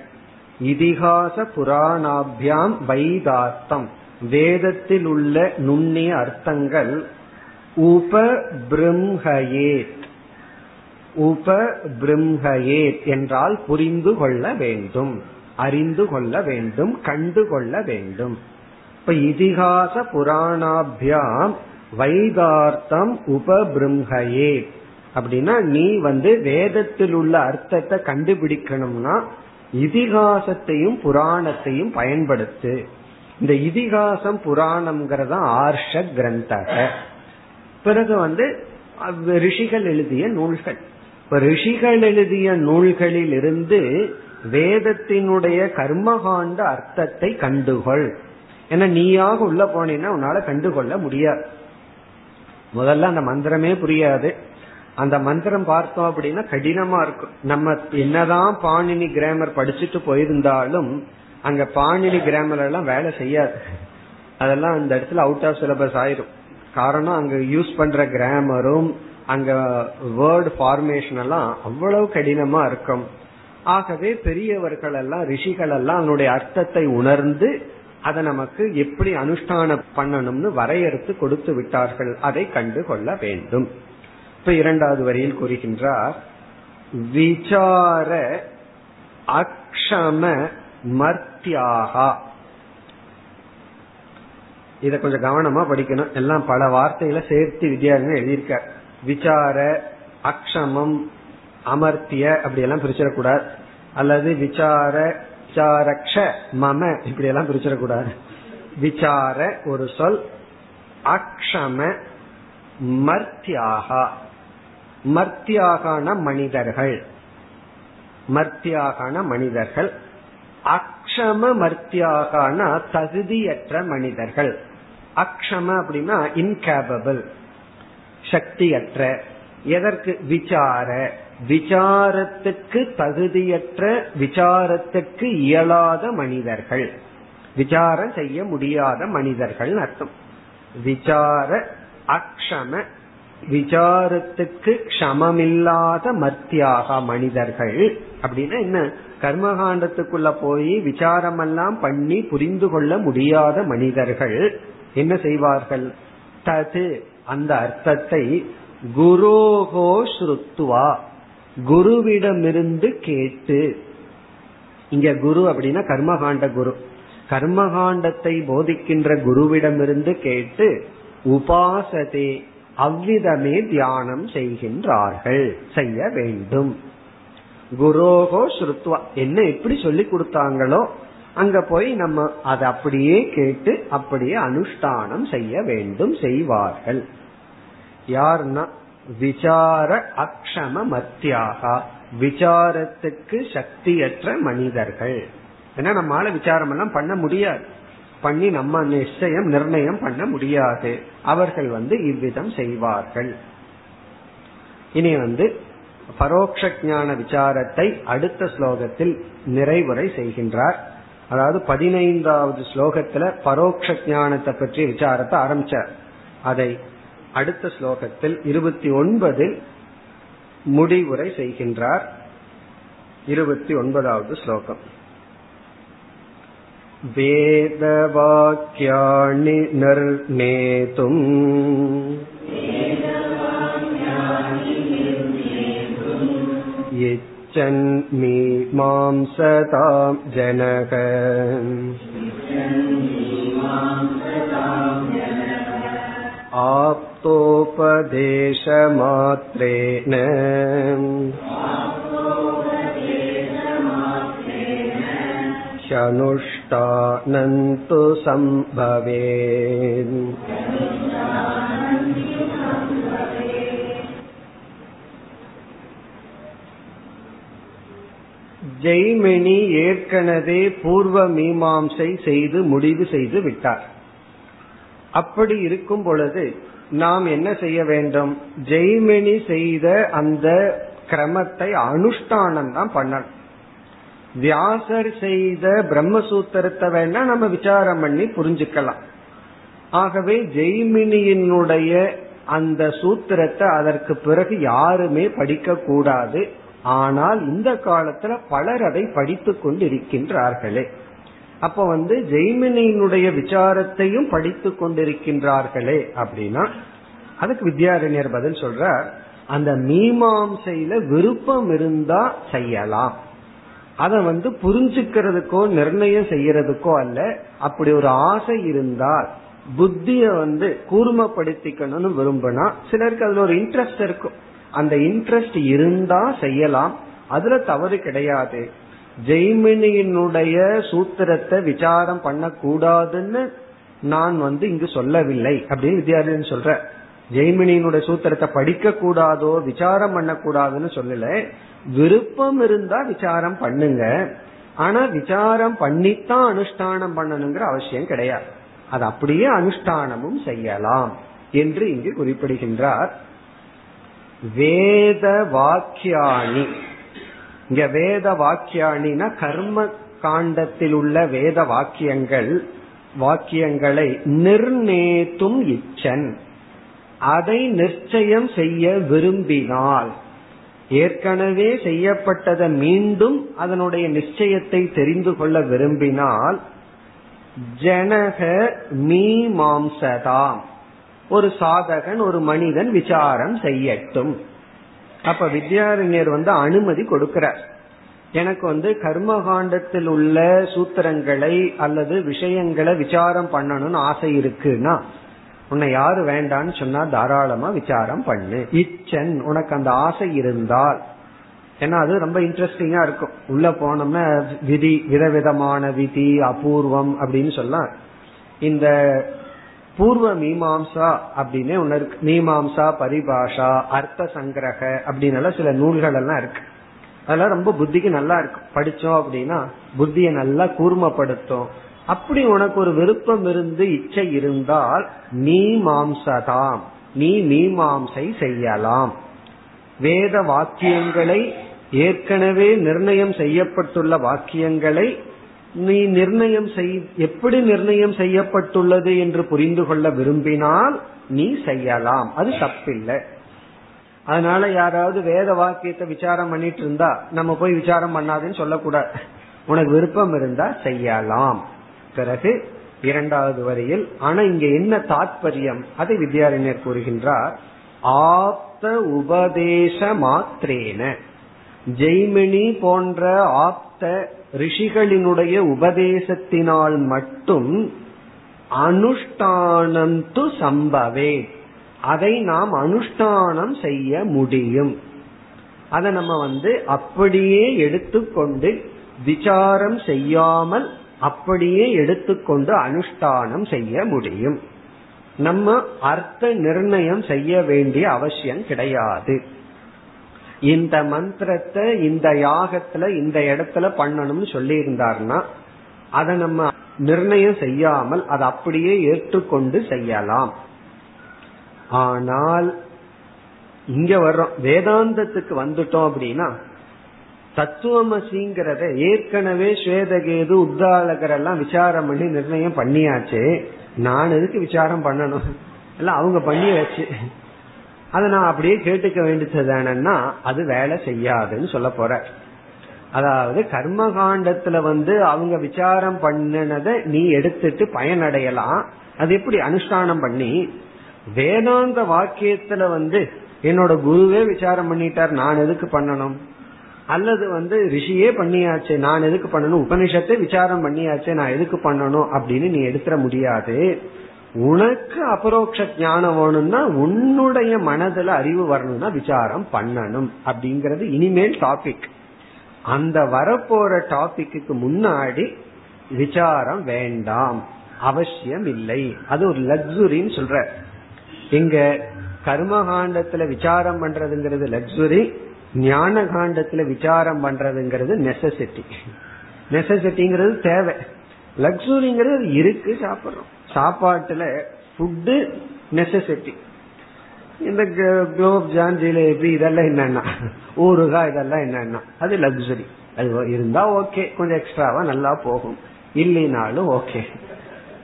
இதிகாச புராணாபியாம் வைதார்த்தம். வேதத்தில் உள்ள நுண்ணிய அர்த்தங்கள் உப பிரம்மயேத் உப பிரம்மயேத் என்றால் புரிந்து கொள்ள வேண்டும் அறிந்து கொள்ள வேண்டும் கண்டு கொள்ள வேண்டும். இப்ப இதிகாச புராணாபியாம் வைதார்த்தம் உப அப்படின்னா நீ வந்து வேதத்தில் உள்ள அர்த்தத்தை கண்டுபிடிக்கணும்னா இதிகாசத்தையும் புராணத்தையும் பயன்படுத்து. இந்த இதிகாசம் புராணம்ங்கிறத ஆர்ஷ கிரந்தக. பிறகு வந்து ரிஷிகள் எழுதிய நூல்கள். இப்ப ரிஷிகள் எழுதிய நூல்களில் இருந்து வேதத்தினுடைய கர்மகாண்ட அர்த்தத்தை கண்டுகொள். ஏன்னா நீயாக உள்ள போனீங்கன்னா உன்னால கண்டுகொள்ள முடியாது. முதல்ல அந்த மந்திரமே புரியாது. அந்த மந்திரம் பார்த்தோம் அப்படின்னா கடினமா இருக்கும். நம்ம என்னதான் பாணினி கிராமர் படிச்சுட்டு போயிருந்தாலும் அங்க பாணினி கிராமர் எல்லாம் வேலை செய்யாது. அதெல்லாம் அந்த இடத்துல அவுட் ஆஃப் சிலபஸ் ஆயிரும். காரணம் அங்க யூஸ் பண்ற கிராமரும் அங்க வேர்டு ஃபார்மேஷன் எல்லாம் அவ்வளவு கடினமா இருக்கும். ஆகவே பெரியவர்கள் எல்லாம் ரிஷிகள் எல்லாம் அதனுடைய அர்த்தத்தை உணர்ந்து அதை நமக்கு எப்படி அனுஷ்டானம் பண்ணணும்னு வரையறுத்து கொடுத்து விட்டார்கள். அதை கண்டு கொள்ள வேண்டும். இப்ப இரண்டாவது வரியில் கூறுகின்றார் விசார அக்ஷம மர்த்தியாகா. இத கொஞ்சம் கவனமா படிக்கணும். எல்லாம் பல வார்த்தைகளை சேர்த்து வித்தியாசம் எழுதியிருக்க. விசார அக்ஷமம் அமர்த்திய அப்படி எல்லாம் பிரிச்சிடக்கூடாது. அல்லது விசார விசாரக்ஷ மம இப்படி எல்லாம் பிரிச்சிடக்கூடாது. விசார ஒரு சொல் அக்ஷம மர்த்தியாகா. மர்த்தியாகான மனிதர்கள். மர்த்தியாகான மனிதர்கள். அக்ஷம மர்த்தியாகனா தகுதியற்ற மனிதர்கள். அக்ஷம அப்படின்னா இன்கேபபிள் சக்தியற்ற எதற்கு? விசார விசாரத்துக்கு தகுதியற்ற விசாரத்துக்கு இயலாத மனிதர்கள். விசாரம் செய்ய முடியாத மனிதர்கள் அர்த்தம். விசார அக்ஷம விசாரத்துக்கு க்ஷமமில்லாத மத்தியாக மனிதர்கள் அப்படின்னா என்ன? கர்மகாண்டத்துக்குள்ள போய் விசாரம் எல்லாம் பண்ணி புரிந்து கொள்ள முடியாத மனிதர்கள் என்ன செய்வார்கள்? தது அந்த அர்த்தத்தை குரோகோ ஸ்ருத்துவா குருவிடமிருந்து கேட்டு. இங்க குரு அப்படின்னா கர்மகாண்ட குரு. கர்மகாண்டத்தை போதிக்கின்ற குருவிடமிருந்து கேட்டு உபாசதே அவ்விதமே தியானம் செய்கின்றார்கள். செய்ய வேண்டும். குரோகோ ஸ்ருத்வா. என்ன எப்படி சொல்லி கொடுத்தாங்களோ அங்க போய் நம்ம அதை அப்படியே கேட்டு அப்படியே அனுஷ்டானம் செய்ய வேண்டும் செய்வார்கள். யார்னா விசார அக்ஷம மத்தியாகா விசாரத்துக்கு சக்தியற்ற மனிதர்கள். ஏன்னா நம்மளால விசாரம் எல்லாம் பண்ண முடியாது. பண்ணி நம்ம நிச்சயம் நிர்ணயம் பண்ண முடியாது. அவர்கள் வந்து இவ்விதம் செய்வார்கள். இனி வந்து பரோக்ஷ ஞான விசாரத்தை அடுத்த ஸ்லோகத்தில் நிறைவுரை செய்கின்றார் அதாவது பதினைந்தாவது ஸ்லோகத்துல பரோக்ஷ ஞானத்தை பற்றிய விசாரத்தை ஆரம்பிச்சார் அதை அடுத்த ஸ்லோகத்தில் இருபத்தி ஒன்பதில் முடிவுரை செய்கின்றார் இருபத்தி ஒன்பதாவது ஸ்லோகம் वेदवाक्यानि निर्णेतुम् इच्छन्मीमांसतां जनक आप्तोपदेशमात्रेण ह्यनुष्ठानन्तु सम्भवे ஜெய்மினி ஏற்கனவே பூர்வ மீமாம்சை செய்து முடிவு செய்து விட்டார். அப்படி இருக்கும் பொழுது நாம் என்ன செய்ய வேண்டும்? ஜெய்மினி செய்த அந்த கிரமத்தை அனுஷ்டானம் தான் பண்ணணும். வியாசர் செய்த பிரம்மசூத்திரத்தை வேணா நம்ம விசாரம் பண்ணி புரிஞ்சுக்கலாம். ஆகவே ஜெய்மினியினுடைய அந்த சூத்திரத்தை அதற்கு பிறகு யாருமே படிக்க கூடாது ஆனால் இந்த காலத்துல பலர் அதை படித்து கொண்டு இருக்கின்றார்களே அப்ப வந்து ஜெய்மினியினுடைய விசாரத்தையும் படித்து கொண்டிருக்கின்றார்களே அப்படின்னா அதுக்கு வித்யாரண்யர் பதில் சொல்றார் அந்த மீமாம்சையில விருப்பம் இருந்தா செய்யலாம். அதை வந்து புரிஞ்சுக்கிறதுக்கோ நிர்ணயம் செய்யறதுக்கோ அல்ல அப்படி ஒரு ஆசை இருந்தால் புத்திய வந்து கூர்மப்படுத்திக்கணும்னு விரும்பினா சிலருக்கு அதுல ஒரு இன்ட்ரெஸ்ட் இருக்கும். அந்த இன்ட்ரெஸ்ட் இருந்தா செய்யலாம். அதுல தவறு கிடையாது. ஜெய்மினியினுடைய சூத்திரத்தை விசாரம் பண்ணக்கூடாதுன்னு நான் வந்து இங்கு சொல்லவில்லை அப்படின்னு வித்யார்த்தன் சொல்ற. ஜெய்மினியினுடைய சூத்திரத்தை படிக்க கூடாதோ விசாரம் பண்ணக்கூடாதுன்னு சொல்லல. விருப்பம் இருந்தா விசாரம் பண்ணுங்க. ஆனா விசாரம் பண்ணித்தான் அனுஷ்டானம் பண்ணணுங்கிற அவசியம் கிடையாது. அது அப்படியே அனுஷ்டானமும் செய்யலாம் என்று இங்கு குறிப்பிடுகின்றார். வேத வாக்கியாணி இங்க வேத வாக்கியாணினா கர்ம காண்டத்தில் உள்ள வேத வாக்கியங்கள் வாக்கியங்களை நிர்ணேத்தும் இச்சன். அதை நிச்சயம் செய்ய விரும்பினால் ஏற்கனவே செய்யப்பட்டதை மீண்டும் அதனுடைய நிச்சயத்தை தெரிந்து கொள்ள விரும்பினால் ஜனக மீமாம்சதாம். ஒரு சாதகன் ஒரு மனிதன் விசாரம் செய்யட்டும். அப்ப வித்யாரண்யர் வந்து அனுமதி கொடுக்கிறார். எனக்கு வந்து கர்மகாண்டத்தில் உள்ள சூத்திரங்களை அல்லது விஷயங்களை விசாரம் பண்ணணும்னு ஆசை இருக்குன்னா உன்னை யாரு வேண்டான்னு சொன்னா தாராளமா விசாரம் பண்ணு. இச்சன் உனக்கு அந்த ஆசை இருந்தால். ஏன்னா அது ரொம்ப இன்ட்ரெஸ்டிங்கா இருக்கும். உள்ள போனோம்னா விதி விதவிதமான விதி அபூர்வம் அப்படின்னு சொல்லலாம். இந்த பூர்வ மீமாம்சா அப்படின்னு ஒன்னு இருக்கு. மீமாம்சா பரிபாஷா அர்த்த சங்கிரக அப்படின்னு சில நூல்கள் எல்லாம் இருக்கு. அதெல்லாம் ரொம்ப புத்திக்கு நல்லா இருக்கும் படிச்சோம் அப்படின்னா புத்தியை நல்லா கூர்மப்படுத்தும். அப்படி உனக்கு ஒரு விருப்பம் இருந்து இச்சை இருந்தால் நீ மாம்சதாம். நீ மீமாம்சை செய்யலாம். வேத வாக்கியங்களை ஏற்கனவே நிர்ணயம் செய்யப்பட்டுள்ள வாக்கியங்களை நீ நிர்ணயம் செய் எப்படி நிர்ணயம் செய்யப்பட்டுள்ளது என்று புரிந்து கொள்ள விரும்பினால் நீ செய்யலாம். அது தப்பில்லை. அதனால யாராவது வேத வாக்கியத்தை விசாரம் பண்ணிட்டு இருந்தா நம்ம போய் விசாரம் பண்ணாதுன்னு சொல்லக்கூடாது. உனக்கு விருப்பம் இருந்தா செய்யலாம். பிறகு இரண்டாவது வரையில் ஆனா இங்க என்ன தாத்பரியம்? அதை வித்யாரண்யர் கூறுகின்றார் ஆப்த உபதேச மாத்திரேன. ஜெய்மினி போன்ற ஆப்த ரிஷிகளினுடைய உபதேசத்தினால் மட்டும் அனுஷ்டானம் து சம்பவே. அதை நாம் அனுஷ்டானம் செய்ய முடியும். அதை நம்ம வந்து அப்படியே எடுத்துக்கொண்டு விசாரம் செய்யாமல் அப்படியே எடுத்துக்கொண்டு அனுஷ்டானம் செய்ய முடியும். நம்ம அர்த்த நிர்ணயம் செய்ய வேண்டிய அவசியம் கிடையாது. இந்த மந்திரத்தை இந்த யாகத்துல இந்த இடத்துல பண்ணணும்னு சொல்லி இருந்தார்னா அதை நம்ம நிர்ணயம் செய்யாமல் அதை அப்படியே ஏற்றுக்கொண்டு செய்யலாம். ஆனால் இங்க வர்றோம். வேதாந்தத்துக்கு வந்துட்டோம் அப்படின்னா தத்துவமசிங்கிறத ஏற்கனவே ஸ்வேதகேது உத்தாலகர் எல்லாம் விசாரம் பண்ணி நிர்ணயம் பண்ணியாச்சு. நான் எதுக்கு விசாரம் பண்ணணும்? எல்லாம் அவங்க பண்ணி வச்சு அதை நான் அப்படியே கேட்டுக்க வேண்டியது அது வேலை செய்யாதுன்னு சொல்ல போற. அதாவது கர்ம காண்டத்துல வந்து அவங்க விசாரம் பண்ணினதை நீ எடுத்துட்டு பயனடையலாம். அது எப்படி அனுஷ்டானம் பண்ணி? வேதாந்த வாக்கியத்துல வந்து என்னோட குருவே விசாரம் பண்ணிட்டார் நான் எதுக்கு பண்ணணும்? அல்லது வந்து ரிஷியே பண்ணியாச்சு நான் எதுக்கு பண்ணணும்? உபனிஷத்தை விசாரம் பண்ணியாச்சு நான் எதுக்கு பண்ணணும்? அப்படின்னு நீ எடுத்துட முடியாது. உனக்கு அபரோக்ஷ ஞானம் வேணும்னா உன்னுடைய மனதுல அறிவு வரணும்னா விசாரம் பண்ணணும் அப்படிங்கறது இனிமேல் டாபிக் அந்த வரப்போற டாபிக்கு முன்னாடி விசாரம் வேண்டாம். அவசியம் இல்லை அது ஒரு லக்ஸுரின்னு சொல்ற. இங்க கர்மகாண்டத்துல விசாரம் பண்றதுங்கிறது லக்ஸுரி ஞான காண்டத்துல விசாரம் பண்றதுங்கிறது நெசசிட்டி நெசசிட்டிங்கிறது தேவை. லக்ஸுரிங்கிறது இருக்கு சாப்பிடுறோம். சாப்பாட்டுல ஃபுட்டு நெசசிட்டி இந்த குலோப் ஜான் ஜிலேபி இதெல்லாம் என்னன்னா? ஊருகா இதெல்லாம் என்னன்னா? அது லக்ஸுரி அது இருந்தா ஓகே கொஞ்சம் எக்ஸ்ட்ராவா நல்லா போகும். இல்லைனாலும் ஓகே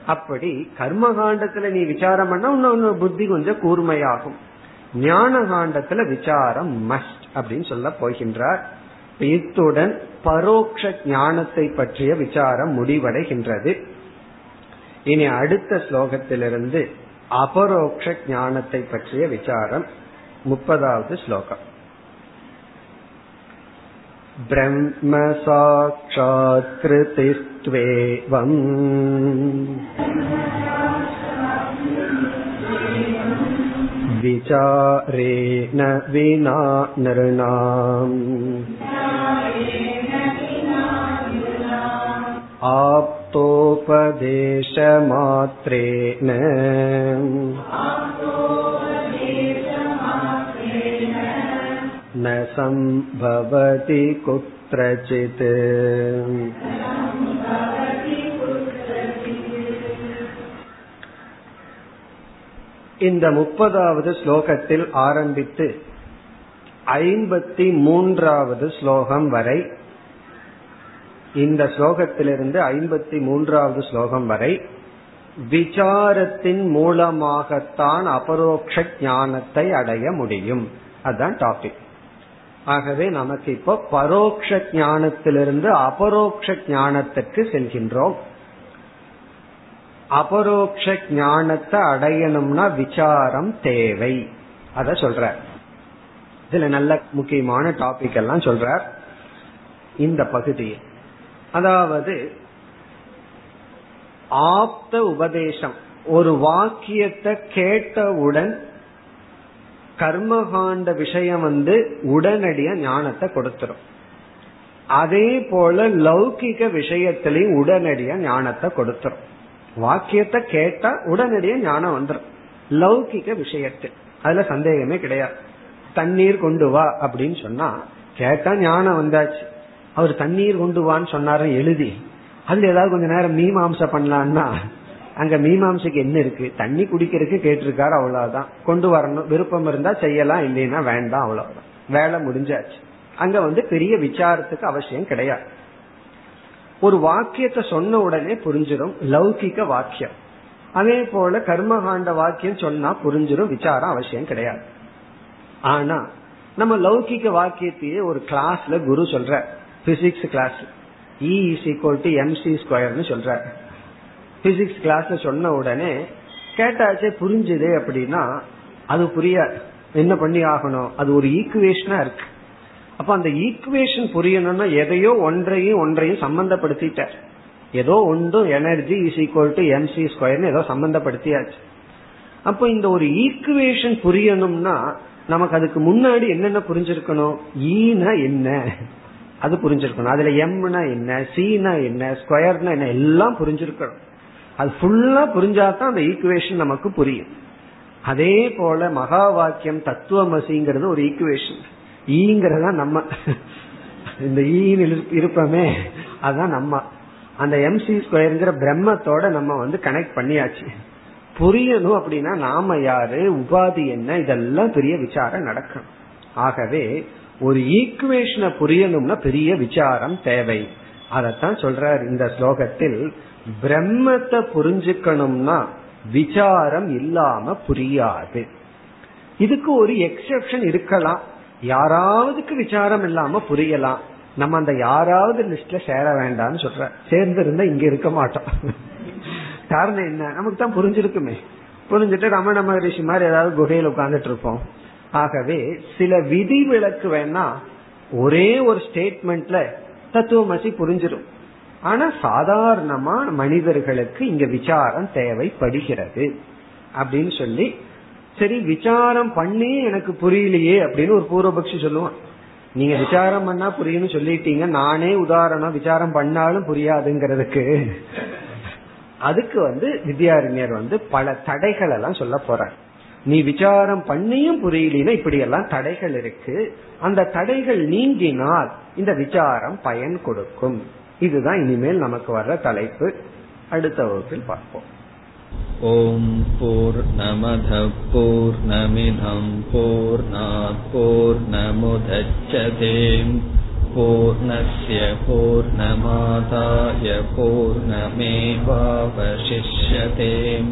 அப்படி கர்ம காண்டத்துல நீ விசாரம் பண்ணா இன்னும் புத்தி கொஞ்சம் கூர்மையாகும். ஞான காண்டத்துல விசாரம் மஸ்ட் அப்படின்னு சொல்ல போகின்றார். இத்துடன் பரோக்ஷ ஞானத்தை பற்றிய விசாரம் முடிவடைகின்றது இனி அடுத்த ஸ்லோகத்திலிருந்து அபரோக்ஷ ஞானத்தை பற்றிய விசாரம் முப்பதாவது ஸ்லோகம் ब्रह्म साक्षात्कृतिस्त्वेवम् विचारेण विना नृणाम् आप्तोपदेशमात्रेण न सम्भवति कुत्रचित् இந்த முப்பதாவது ஸ்லோகத்தில் ஆரம்பித்து ஐம்பத்தி மூன்றாவது ஸ்லோகம் வரை இந்த ஸ்லோகத்திலிருந்து ஐம்பத்தி மூன்றாவது ஸ்லோகம் வரை விசாரத்தின் மூலமாகத்தான் அபரோக்ஷ ஞானத்தை அடைய முடியும். அதுதான் டாபிக் ஆகவே நமக்கு இப்போ பரோக்ஷ ஞானத்திலிருந்து அபரோக்ஷ ஞானத்திற்கு செல்கின்றோம். அபரோக்ஷ ஞானத்தை அடையணும்னா விசாரம் தேவை. அத சொல்ற இதுல நல்ல முக்கியமான டாபிக் எல்லாம் சொல்ற இந்த பகுதியில். அதாவது ஆப்த உபதேசம். ஒரு வாக்கியத்தை கேட்டவுடன் கர்மகாண்ட விஷயம் வந்து உடனடியா ஞானத்தை கொடுத்துரும். அதே போல லௌகிக விஷயத்திலையும் உடனடியா ஞானத்தை கொடுத்துரும். வாக்கியத்தை கேட்டா உடனடியா ஞானம் வந்துடும் லௌகிக விஷயத்தில். அதுல சந்தேகமே கிடையாது. தண்ணீர் கொண்டு வா அப்படின்னு சொன்னா கேட்டா ஞானம் வந்தாச்சு. அவர் தண்ணீர் கொண்டு வான்னு சொன்னாரு எழுதி அதுல ஏதாவது கொஞ்ச நேரம் மீமாம்சை பண்ணலான்னா அங்க மீமாம்சைக்கு என்ன இருக்கு? தண்ணி குடிக்கிறதுக்கு கேட்டிருக்காரு அவ்வளவுதான். கொண்டு வரணும். விருப்பம் இருந்தா செய்யலாம் இல்லைன்னா வேண்டாம் அவ்வளவுதான். வேலை முடிஞ்சாச்சு. அங்க வந்து பெரிய விசாரத்துக்கு அவசியம் கிடையாது. ஒரு வாக்கியத்தை சொன்ன உடனே புரிஞ்சிடும் லௌகிக்க வாக்கியம். அதே போல கர்மகாண்ட வாக்கியம் சொன்னா புரிஞ்சிடும் விசாரம் அவசியம் கிடையாது. ஆனா நம்ம லௌகிக்க வாக்கியத்தையே ஒரு கிளாஸ்ல குரு சொல்ற physics class E is equal to MC ஸ்கொயர்னு சொல்றாரு. பிசிக்ஸ் கிளாஸ்ல சொன்ன உடனே கேட்டாச்சே புரிஞ்சுது அப்படின்னா அது புரியாது. என்ன பண்ணி ஆகணும்? அது ஒரு ஈக்குவேஷனா இருக்கு. அப்ப அந்த ஈக்குவேஷன் புரியணும்னா எதையோ ஒன்றையும் ஒன்றையும் சம்பந்தப்படுத்திட்டார். ஏதோ ஒன்றும் energy is equal to MC ஸ்கொயர்னு ஏதோ சம்பந்தப்படுத்தியாச்சு. அப்போ இந்த ஒரு ஈக்குவேஷன் புரியணும்னா நமக்கு அதுக்கு முன்னாடி என்னென்ன புரிஞ்சிருக்கணும்? E ஈனா என்ன? அது புரிஞ்சிருக்கணும். அதுல எம்னா என்ன சீனா என்ன ஸ்கொயர்னா என்ன எல்லாம் புரிஞ்சிருக்கணும். அது ஃபுல்லா புரிஞ்சாதான் அந்த ஈக்குவேஷன் நமக்கு புரியும். அதே போல மகா வாக்கியம் தத்துவமசிங்கிறது ஒரு ஈக்குவேஷன் ஈங்கிறதா நம்ம. இந்த ஈன்னு இருப்பமே அதுதான் நம்ம. அந்த எம்சி ஸ்கொயருங்கிற பிரம்மத்தோட நம்ம வந்து கனெக்ட் பண்ணியாச்சு. புரியணும் அப்படின்னா நாம யாரு உபாதி என்ன இதெல்லாம் பெரிய விசாரம் நடக்கும் ஆகவே ஒரு ஈக்குவேஷனை புரியணும்னா பெரிய விசாரம் தேவை. அதத்தான் சொல்றார் இந்த ஸ்லோகத்தில் பிரம்மத்தை புரிஞ்சுக்கணும்னா விசாரம் இல்லாம புரியாது. இதுக்கு ஒரு எக்ஸெப்ஷன் இருக்கலாம். யாராவதுக்கு விசாரம் இல்லாம புரியலாம். நம்ம அந்த யாராவது லிஸ்ட்ல சேர வேண்டாம்னு சொல்ற. சேர்ந்து இருந்தா இங்க இருக்க மாட்டோம். காரணம் என்ன? நமக்கு தான் புரிஞ்சிருக்குமே. புரிஞ்சுட்டு ரமண மகரிஷி மாதிரி ஏதாவது குகையில் உட்கார்ந்துட்டு இருப்போம். ஆகவே சில விதி விளக்கு வேணா ஒரே ஒரு ஸ்டேட்மெண்ட்ல தத்துவமசி புரிஞ்சிடும். ஆனா சாதாரணமா மனிதர்களுக்கு இங்க விசாரம் தேவைப்படுகிறது. அப்படின்னு சொல்லி சரி விசாரம் பண்ணி எனக்கு புரியலையே அப்படின்னு ஒரு பூர்வபக்ஷி சொல்லுவான். நீங்க விசாரம் பண்ணா புரியும் சொல்லிட்டீங்க நானே உதாரணம் விசாரம் பண்ணாலும் புரியாதுங்கிறதுக்கு. அதுக்கு வந்து வித்யாரிஞர் வந்து பல தடைகள் எல்லாம் சொல்ல போற நீ விசாரம் பண்ணியும் புரியலனா இப்படி எல்லாம் தடைகள் இருக்கு. அந்த தடைகள் நீங்கினால் இந்த விசாரம் பயன் கொடுக்கும். இதுதான் இனிமேல் நமக்கு வர்ற தலைப்பு. அடுத்த வகுப்பில் பார்ப்போம். ஓம் போர் நமத போர் நமிதம் போர் போர் நமுதச்சதேம் பூர்ணய பூர்ணமாதாய பூர்ணமேவாவசிஷ்யதேம்